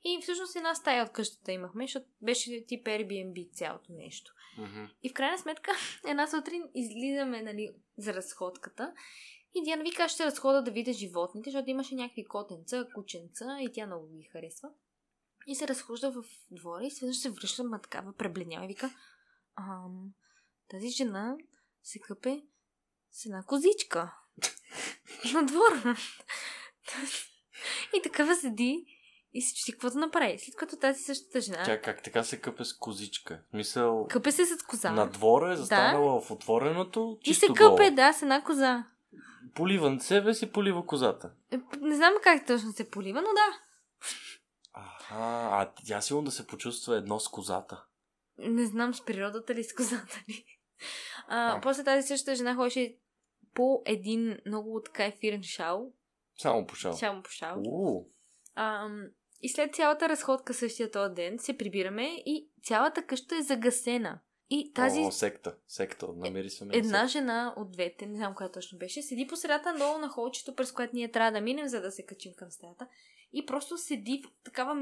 И всъщност една стая от къщата имахме, защото беше тип Airbnb цялото нещо. Мгм. И в крайна сметка, *laughs* една сутрин излизаме нали, за разходката. И Диана вика, аз ще разхода да видя животните, защото имаше някакви котенца, кученца и тя много ги харесва. И се разхожда в двора и сведнъж се връща, ма такава пребледнява и вика, ам, тази жена се къпе с една козичка *laughs* на двора. и такава седи и се какво да направи. След като тази същата жена Тя как така се къпе с козичка? В Смисъл, къпе се с коза. на двора е застанала в отвореното, и се чисто къпе, гола. да, с една коза. Полива себе си, полива козата. Е, Не знам как точно се полива, но да. Аха, а тя сигурно да се почувства едно с козата. Не знам с природата ли, с козата ли. А, А. после тази същата жена ходеше по един много така ефирен шал. Само пошал. Само по шал. А, и след цялата разходка същия този ден се прибираме и цялата къща е загасена. И тази О, секта, секта, намери се една жена от двете, не знам коя точно беше, седи по средата долу на холчето, през което ние трябва да минем, за да се качим към стаята. И просто седи в такава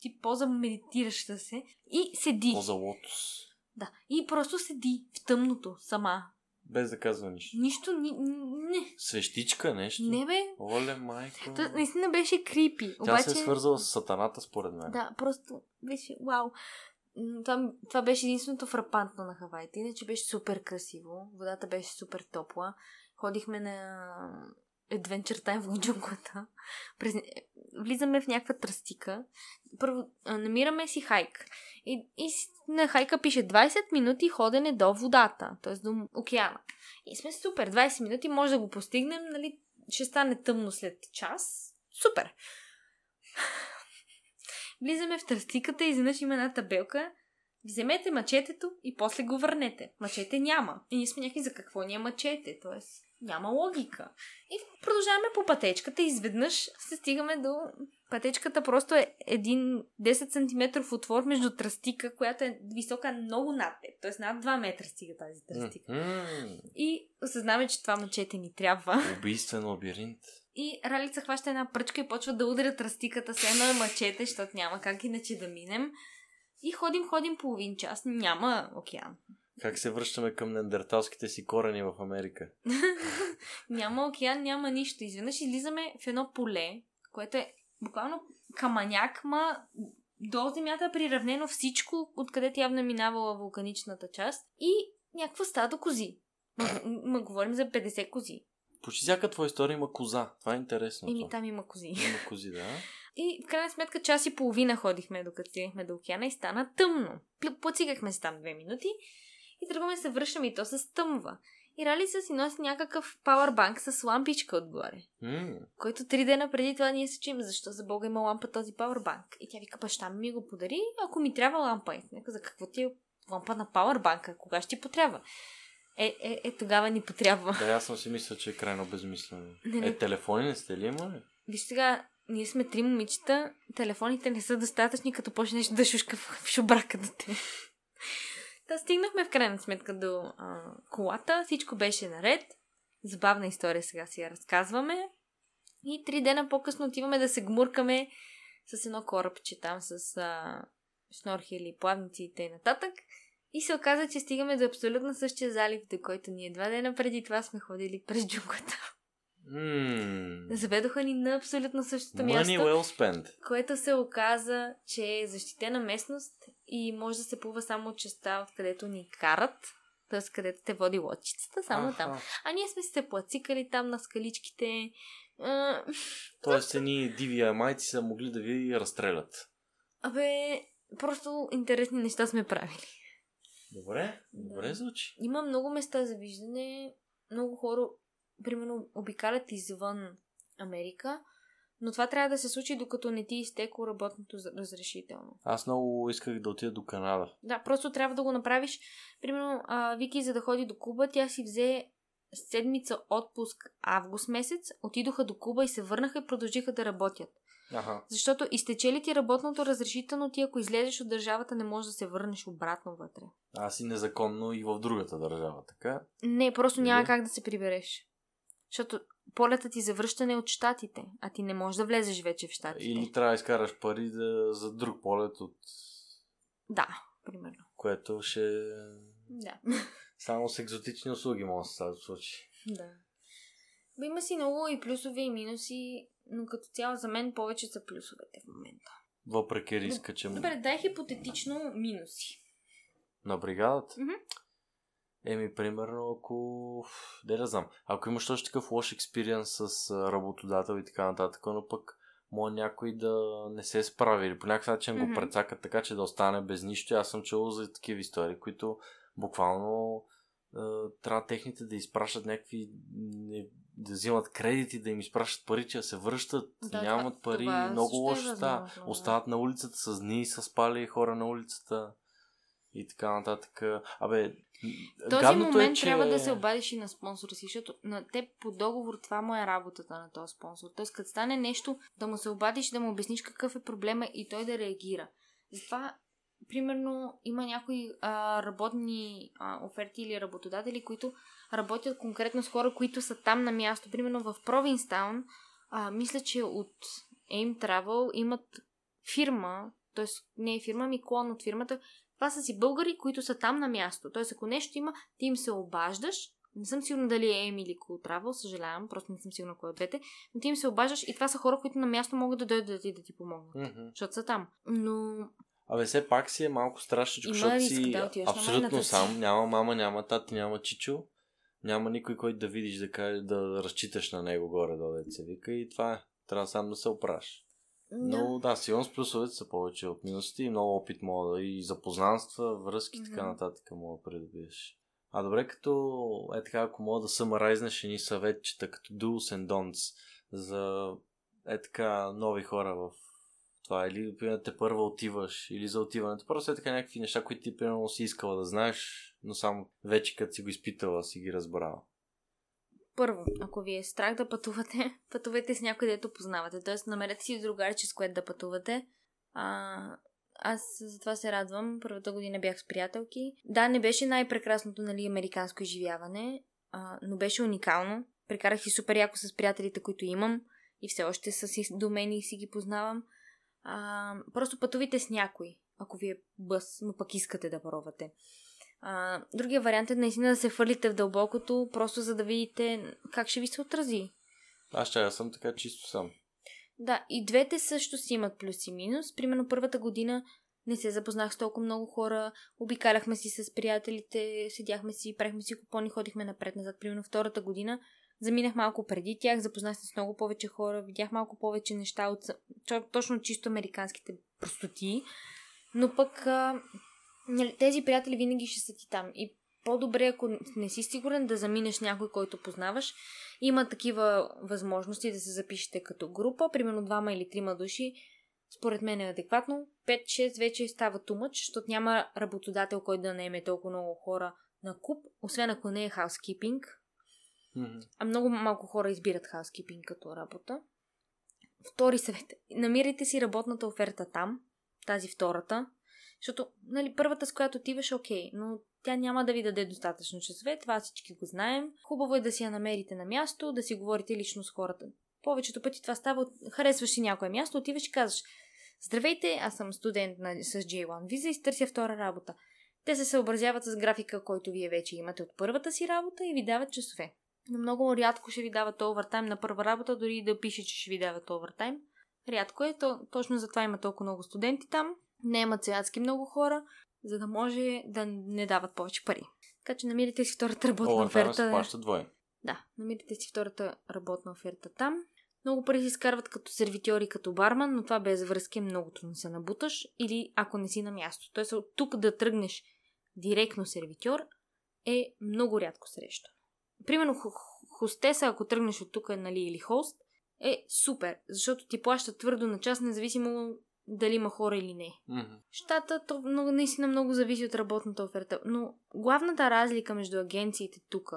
тип поза медитираща се. И седи. Поза лотос. Да. И просто седи в тъмното сама. Без да казва нищо. Нищо, ни, не. Свещичка, нещо. Не бе. Оле, майко. То наистина беше крипи. Тя Обаче... се е свързала с сатаната, според мен. Да, просто беше вау. Това, това беше единственото фрапантно на Хавайите. Иначе беше супер красиво. Водата беше супер топла. Ходихме на Adventure Time в джунглата. През... Влизаме в някаква тръстика. Първо намираме си хайк. И, и на хайка пише 20 минути ходене до водата, т.е. до океана. И сме супер. 20 минути може да го постигнем, нали? Ще стане тъмно след час. Супер! *laughs* Влизаме в тръстиката и изведнъж има една табелка. Вземете мачетето и после го върнете. Мачете няма. И ние сме някакви за какво е мачете. Тоест, няма логика. И продължаваме по пътечката и изведнъж се стигаме до... Пътечката просто е един 10 см отвор между тръстика, която е висока много над теб. Тоест над 2 метра стига тази тръстика. Мгм. И осъзнаваме, че това мачете ни трябва. Убийствен лабиринт. И Ралица хваща една пръчка и почва да удря тръстиката с едно е мачете, защото няма как иначе да минем. И ходим, ходим половин час. Няма океан. Как се връщаме към неандерталските си корени в Америка? *laughs* няма океан, няма нищо. Изведнъж излизаме в едно поле, което е буквално каманяк, ма до земята е приравнено всичко, откъдето явно е минавала вулканичната част и някаква стадо кози. Ма, ма говорим за 50 кози. Почти всяка твоя история има коза. Това е интересно. Еми там има кози. Има кози, да. *laughs* И в крайна сметка час и половина ходихме, докато стигнахме до океана и стана тъмно. Поцигахме се там две минути и тръгваме се връщаме и то се стъмва. И Ралица си носи някакъв пауърбанк с лампичка отгоре. Mm. Който три дена преди това ние се чуем, защо за Бога има лампа този пауърбанк. И тя вика, баща ми го подари, ако ми трябва лампа. И нека за какво ти е лампа на пауърбанка? Кога ще ти потрябва? Е, е, е, тогава ни потрябва. Да, аз съм си мисля, че е крайно безмислено. Не, не. Е, телефони не сте ли имали? Виж сега, ние сме три момичета, телефоните не са достатъчни, като почнеш да шушка в шубрака до те. Та стигнахме в крайна сметка до а, колата, всичко беше наред. Забавна история сега си я разказваме. И три дена по-късно отиваме да се гмуркаме с едно корабче там с а, шнорхели, плавници и нататък. И се оказа, че стигаме до абсолютно същия залив, до който ние два дена преди това сме ходили през джунглата. Mm. Заведоха ни на абсолютно същото Money място, well spent. което се оказа, че е защитена местност и може да се плува само от частта, откъдето ни карат, т.е. където те води лодчицата, само Аха. там. А ние сме се плацикали там на скаличките. А, *laughs* Тоест, едни диви амайци са могли да ви разстрелят. Абе, просто интересни неща сме правили. Добре, добре Да. звучи. Има много места за виждане. Много хора, примерно, обикалят извън Америка, но това трябва да се случи докато не ти изтекло работното разрешително. Аз много исках да отида до Канада. Да, просто трябва да го направиш. Примерно, а, Вики, за да ходи до Куба, тя си взе седмица отпуск август месец, отидоха до Куба и се върнаха и продължиха да работят. Аха. Защото изтече ли ти работното разрешително, ти ако излезеш от държавата, не можеш да се върнеш обратно вътре. Аз и незаконно и в другата държава, така? Не, просто няма Или? как да се прибереш. Защото полетът ти за връщане е от щатите, а ти не можеш да влезеш вече в щатите. Или трябва да изкараш пари да, за друг полет, от Да, примерно. което ще... Да. Само с екзотични услуги може да се случи. да. Бе, Има си много и плюсове и минуси, но като цяло за мен повече са плюсовете в момента. Въпреки риска, че... Добре, дай хипотетично минуси. На бригадата? Мгм. Еми, примерно, ако... Не да знам. Ако имаш точно такъв лош експириенс с работодател и така нататък, но пък може някой да не се справи или по някакъв начин Мгм. го прецака така, че да остане без нищо. Аз съм чувал за такива истории, които буквално а, трябва техните да изпращат някакви не, да взимат кредити, да им изпращат пари, че да се връщат, Да, нямат пари, това много е лошо възможно, да. Остават на улицата с дни, с спали хора на улицата и така нататък. Абе, този гадното момент е, че... трябва да се обадиш и на спонсора си, защото на теб по договор това му е работата на този спонсор. Тоест, като стане нещо, да му се обадиш, да му обясниш какъв е проблема и той да реагира. Затова, примерно, има някои а, работни а, оферти или работодатели, които работят конкретно с хора, които са там на място. Примерно в Провинстаун, а, мисля, че от AIM Travel имат фирма, т.е. не е фирма, ми клон от фирмата, това са си българи, които са там на място. Тоест, ако нещо има, ти им се обаждаш. Не съм сигурна дали е Еми или Travel, съжалявам, просто не съм сигурна кой от двете. Но ти им се обаждаш и това са хора, които на място могат да дойдат да ти, да ти помогнат. Мгм. Защото са там. Но Абе, все пак си е малко страшно, защото риск си да абсолютно сам. Няма мама, няма тати, няма чичо. Няма никой, който да видиш да, каже, да разчиташ на него горе до деца вика и това е. Трябва сам да се Но да, сигурно с плюсовете са повече от минусите и много опит мога да и запознанства, връзки и така Мгм. нататък мога да придобиеш. А добре, като е така, ако мога да съмарайзнеш едни съветчета, като do's and don'ts за е така нови хора в това, или примерно те първа отиваш, или за отиването. Просто е така някакви неща, които ти примерно си искала да знаеш, но само вече като си го изпитала, си ги разбрала. Първо, ако ви е страх да пътувате, *laughs* пътувайте с някой, дето познавате. Тоест, намерете си другарче, с което да пътувате. А, аз за това се радвам. Първата година бях с приятелки. Да, не беше най-прекрасното, нали, американско изживяване, а, но беше уникално. Прекарах си супер яко с приятелите, които имам и все още са си до мен и си ги познавам. А, просто пътувайте с някой, ако ви е бъс, но пък искате да пробвате. А, другия вариант е наистина да се фърлите в дълбокото, просто за да видите как ще ви се отрази. Аз ще съм така чисто сам. Да, и двете също си имат плюс и минус. Примерно първата година не се запознах с толкова много хора, обикаляхме си с приятелите, седяхме си, правихме си купони, ходихме напред-назад. Примерно втората година заминах малко преди тях, запознах се с много повече хора, видях малко повече неща от точно чисто американските простоти, но пък тези приятели винаги ще са ти там. И по-добре, ако не си сигурен да заминеш някой, който познаваш, има такива възможности да се запишете като група, примерно двама или трима души, според мен е адекватно. 5-6 вече става тумъч, защото няма работодател, който да наеме толкова много хора на куп, освен ако не е хаускипинг. Mm-hmm. А много малко хора избират хаускипинг като работа. Втори съвет. Намирайте си работната оферта там, тази втората, защото нали, първата, с която отиваш, окей, но тя няма да ви даде достатъчно часове, това всички го знаем. Хубаво е да си я намерите на място, да си говорите лично с хората. Повечето пъти това става, харесваш си някое място, отиваш и казваш Здравейте, аз съм студент на, с J1 виза и търся втора работа. Те се съобразяват с графика, който вие вече имате от първата си работа и ви дават часове. Но много рядко ще ви дават овертайм на първа работа, дори да пише, че ще ви дават овертайм. Рядко е, то, точно затова има толкова много студенти там. Не имат цеятски много хора, за да може да не дават повече пари. Така че намирите си втората работна О, оферта. Плаща двое. Да, намирите си втората работна оферта там. Много пари се изкарват като сервитьор и като барман, но това без връзки е много трудно се набуташ или ако не си на място. Тоест от тук да тръгнеш директно сервитьор е много рядко среща. Примерно хостеса, ако тръгнеш от тук нали, или хост, е супер, защото ти плаща твърдо на час, независимо дали има хора или не. Mm-hmm. Штата, то много, наистина много зависи от работната оферта. Но главната разлика между агенциите тук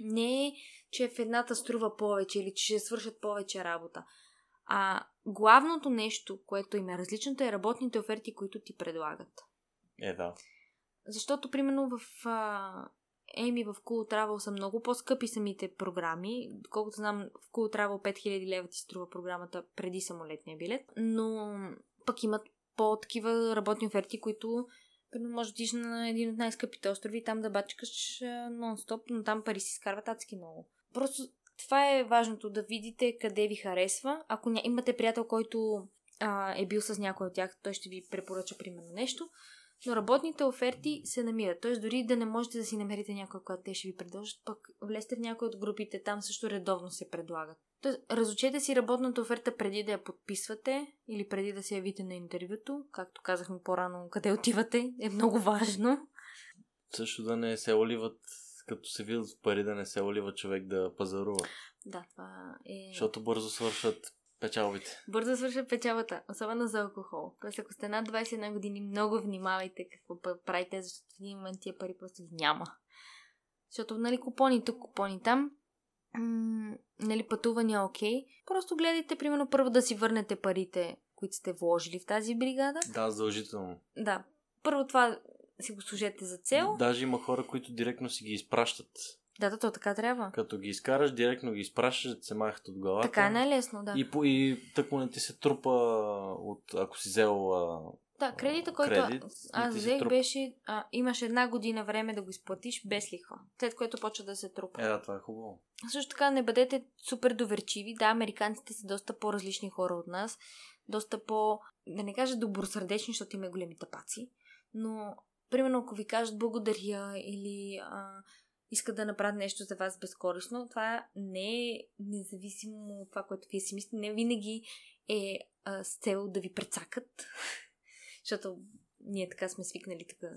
не е, че в едната струва повече или че ще свършат повече работа. А главното нещо, което им е различното, е работните оферти, които ти предлагат. Е, да. Защото, примерно, в а, Еми в Cool Travel са много по-скъпи самите програми. Колкото знам, в Cool Travel 5000 лева ти струва програмата преди самолетния билет. Но пък имат по-такива работни оферти, които Примерно може да на един от най-скъпите острови и там да бачкаш нон-стоп, но там пари си изкарват адски много. Просто това е важното да видите къде ви харесва. Ако ня... имате приятел, който а, е бил с някой от тях, той ще ви препоръча примерно нещо. Но работните оферти се намират. Т.е. дори да не можете да си намерите някой, когато те ще ви предложат, пък влезте в някой от групите, там също редовно се предлагат. Тоест, разучете си работната оферта преди да я подписвате или преди да се явите на интервюто. Както казахме по-рано, къде отивате е много важно. Също да не се оливат, като се видят пари, да не се олива човек да пазарува. Да, това е... Защото бързо свършат печалбите. Бързо свършва печалбата, особено за алкохол. Тоест, ако сте над 21 години, много внимавайте какво правите, защото в един момент тия пари просто ги няма. Защото, нали, купони тук, купони там, м- нали, пътувания окей. Просто гледайте, примерно, първо да си върнете парите, които сте вложили в тази бригада. Да, задължително. Да. Първо това си го служете за цел. Даже има хора, които директно си ги изпращат. Да, да, то така трябва. Като ги изкараш, директно ги изпращаш, да се махат от главата. Така е най-лесно, да. И, по, и тъкмо не ти се трупа от, ако си взел а, да, кредита, който кредит, аз взех труп... беше, а, имаш една година време да го изплатиш без лихва, след което почва да се трупа. Е, да, това е хубаво. Също така не бъдете супер доверчиви. Да, американците са доста по-различни хора от нас, доста по, да не кажа добросърдечни, защото има големи тапаци, но примерно ако ви кажат благодаря или а, искат да направят нещо за вас безкорисно, това не е независимо от това, което вие си мислите, не винаги е а, с цел да ви прецакат, защото ние така сме свикнали така.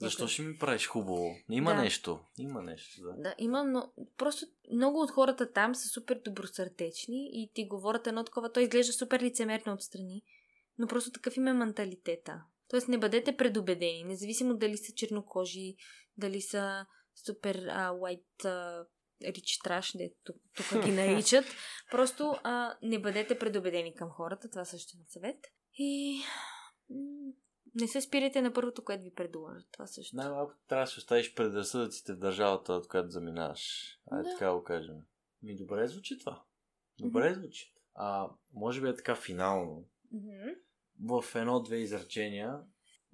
Защо ще ми правиш хубаво? Има да. нещо. Има нещо, да. Да, има, но просто много от хората там са супер добросърдечни и ти говорят едно такова, той изглежда супер лицемерно отстрани, но просто такъв им е менталитета. Тоест не бъдете предубедени, независимо дали са чернокожи, дали са супер а, white а, рич траш, де тук, тук ги наричат. *laughs* Просто а, не бъдете предубедени към хората, това също е съвет. И не се спирайте на първото, което ви предложат. Това също. Най-малко трябва да оставиш предразсъдъците в държавата, от която заминаваш. Ай, да. така го кажем. Ми добре звучи това. Добре mm-hmm. звучи. А, може би е така финално. Mm-hmm. В едно-две изречения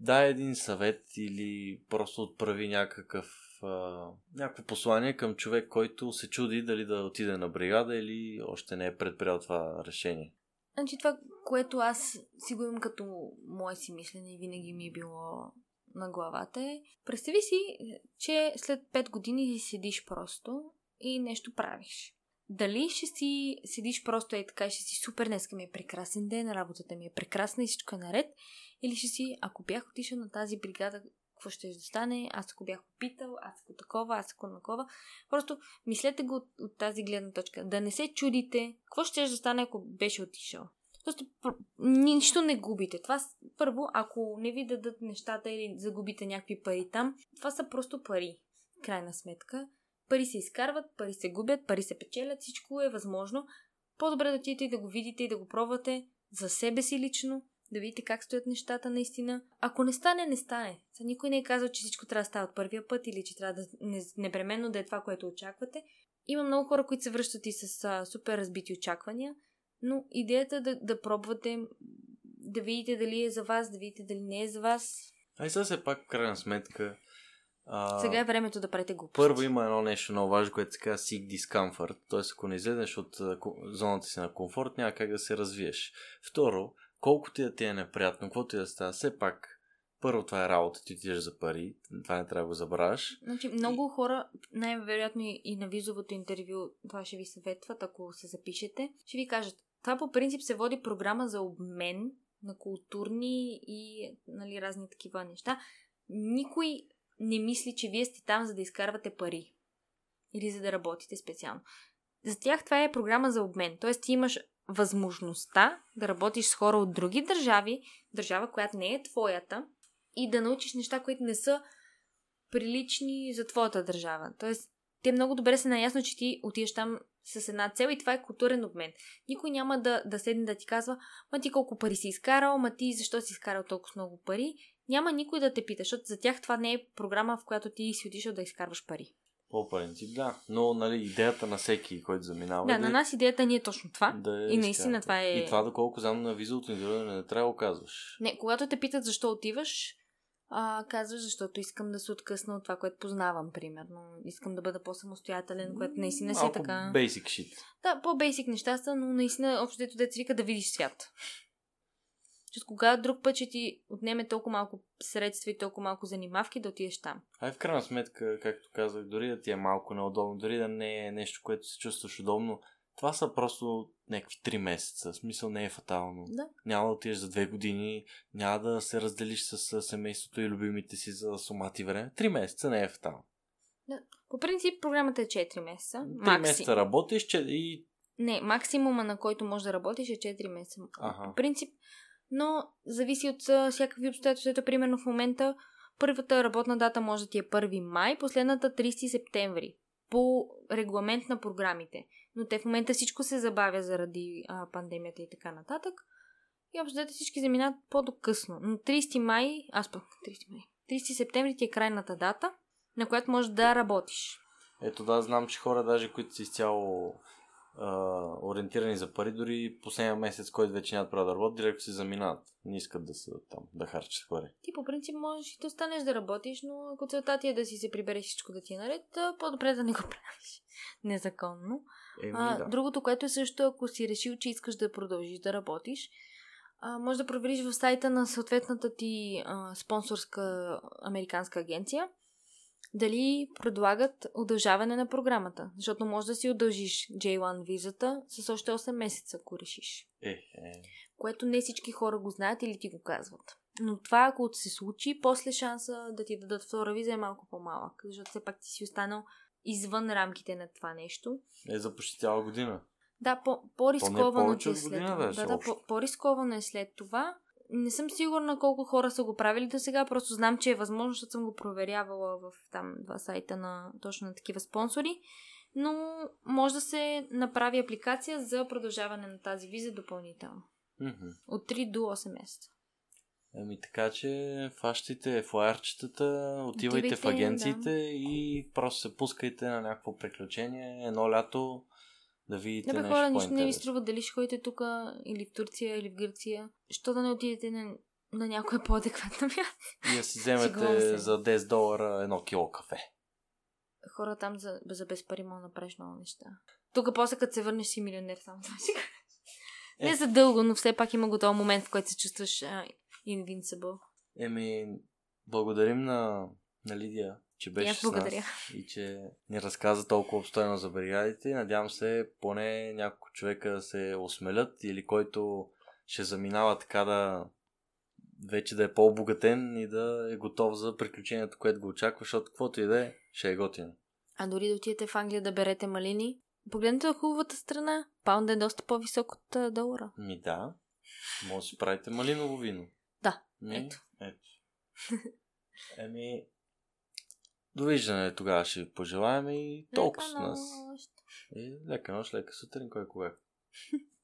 дай един съвет или просто отправи някакъв а, някакво послание към човек, който се чуди дали да отиде на бригада или още не е предприял това решение. Значи това, което аз си го имам като мое си мислене и винаги ми е било на главата е, представи си, че след 5 години си седиш просто и нещо правиш. Дали ще си седиш просто и така, ще си супер, днеска ми е прекрасен ден, работата ми е прекрасна и всичко е наред, или ще си, ако бях отишъл на тази бригада, какво ще да стане, аз ако бях попитал, аз ако такова, аз ако такова. Просто мислете го от, от тази гледна точка. Да не се чудите, какво ще стане, ако беше отишъл. Просто нищо не губите. Това първо, ако не ви дадат нещата или загубите някакви пари там, това са просто пари. Крайна сметка. Пари се изкарват, пари се губят, пари се печелят, всичко е възможно. По-добре да отидете и да го видите и да го пробвате за себе си лично, да видите как стоят нещата наистина. Ако не стане, не стане. За никой не е казал, че всичко трябва да става от първия път или че трябва да не, непременно да е това, което очаквате. Има много хора, които се връщат и с а, супер разбити очаквания, но идеята е да, да пробвате, да видите дали е за вас, да видите дали не е за вас. Ай сега се пак, в крайна сметка, а, Сега е времето да правите глупости. Първо има едно нещо много важно, което се казва seek discomfort. Т.е. ако не излезеш от зоната си на комфорт, няма как да се развиеш. Второ, колкото и да ти е неприятно, каквото и да става, все пак първо това е работа, ти отидеш за пари, това не трябва да го забравяш. Значи много и... хора, най-вероятно и на визовото интервю, това ще ви съветват, ако се запишете, ще ви кажат, това по принцип се води програма за обмен на културни и нали, разни такива неща. Никой не мисли, че вие сте там, за да изкарвате пари. Или за да работите специално. За тях това е програма за обмен. Тоест ти имаш възможността да работиш с хора от други държави, държава, която не е твоята, и да научиш неща, които не са прилични за твоята държава. Тоест, те много добре са наясно, че ти отиваш там с една цел и това е културен обмен. Никой няма да, да седне да ти казва, ма ти колко пари си изкарал, ма ти защо си изкарал толкова много пари. Няма никой да те пита, защото за тях това не е програма, в която ти си отишъл да изкарваш пари. По принцип, да. Но, нали, идеята на всеки, който заминава. Да, е, на нас идеята ни е точно това. Да е и наистина това е. И това, доколко знам на интервю, не трябва да го казваш. Не, когато те питат защо отиваш, а, казваш, защото искам да се откъсна от това, което познавам, примерно. Искам да бъда по-самостоятелен, което наистина си е така. Basic shit. Да, по-бейсик неща са, но наистина общо дето деца вика да видиш свят. Че кога друг път ще ти отнеме толкова малко средства и толкова малко занимавки да отидеш там. Ай, в крайна сметка, както казах, дори да ти е малко неудобно, дори да не е нещо, което се чувстваш удобно, това са просто някакви три месеца. В смисъл не е фатално. Да. Няма да отидеш за две години, няма да се разделиш с семейството и любимите си за сумати време. Три месеца не е фатално. Да. По принцип програмата е 4 месеца. Три Максим. месеца работиш че и... Не, максимума на който можеш да работиш е 4 месеца. Ага. По принцип, но зависи от всякакви обстоятелства. Ето, примерно в момента първата работна дата може да ти е 1 май, последната 30 септември по регламент на програмите. Но те в момента всичко се забавя заради а, пандемията и така нататък. И общо всички заминат по-докъсно. Но 30 май, аз пък 30 май, 30 септември ти е крайната дата, на която можеш да работиш. Ето да, знам, че хора даже, които са изцяло ориентирани за пари, дори последния месец, който вече нямат право да работят, директно си заминават. Не искат да са там, да харчат пари. Ти по принцип можеш и да останеш да работиш, но ако целта ти е да си се прибереш всичко да ти е наред, по-добре да не го *laughs* правиш незаконно. Еми, а, да. Другото, което е също, ако си решил, че искаш да продължиш да работиш, а, може да провериш в сайта на съответната ти а, спонсорска американска агенция дали предлагат удължаване на програмата. Защото може да си удължиш J1 визата с още 8 месеца, ако решиш. Е, е. Което не всички хора го знаят или ти го казват. Но това, ако се случи, после шанса да ти дадат втора виза е малко по-малък. Защото все пак ти си останал извън рамките на това нещо. Е, за почти цяла година. Да, по- по-рисковано е след това. Да, да, по- по-рисковано е след това не съм сигурна колко хора са го правили до сега, просто знам, че е възможно, защото съм го проверявала в там два сайта на точно на такива спонсори. Но може да се направи апликация за продължаване на тази виза допълнително. Mm-hmm. От 3 до 8 месеца. Ами така, че фащите флайерчетата, отивайте Отивайте, в агенциите да. и просто се пускайте на някакво приключение. Едно лято да видите да, бе, хора, нищо не ви струва дали ще ходите тук или в Турция, или в Гърция. Що да не отидете на на някоя по-адекватна място. И да си вземете за 10 долара едно кило кафе. Хора там за, за без пари мога направиш много неща. Тук после като се върнеш си милионер само това кажа. Е. Не за дълго, но все пак има го този момент, в който се чувстваш а, invincible. Еми, благодарим на, на Лидия, че беше с нас и че ни разказа толкова обстойно за бригадите. Надявам се поне няколко човека да се осмелят или който ще заминава така да вече да е по-обогатен и да е готов за приключението, което го очаква, защото каквото и да е, ще е готино. А дори да отидете в Англия да берете малини, погледнете на хубавата страна. Паунда е доста по-висок от долара. Ми да, може да си правите малиново вино. Да, Ми, ето. ето. Еми, довиждане тогава ще ви пожелаем и толкова с Лека нас. И лека нощ, лека сутрин, кой кога. *laughs*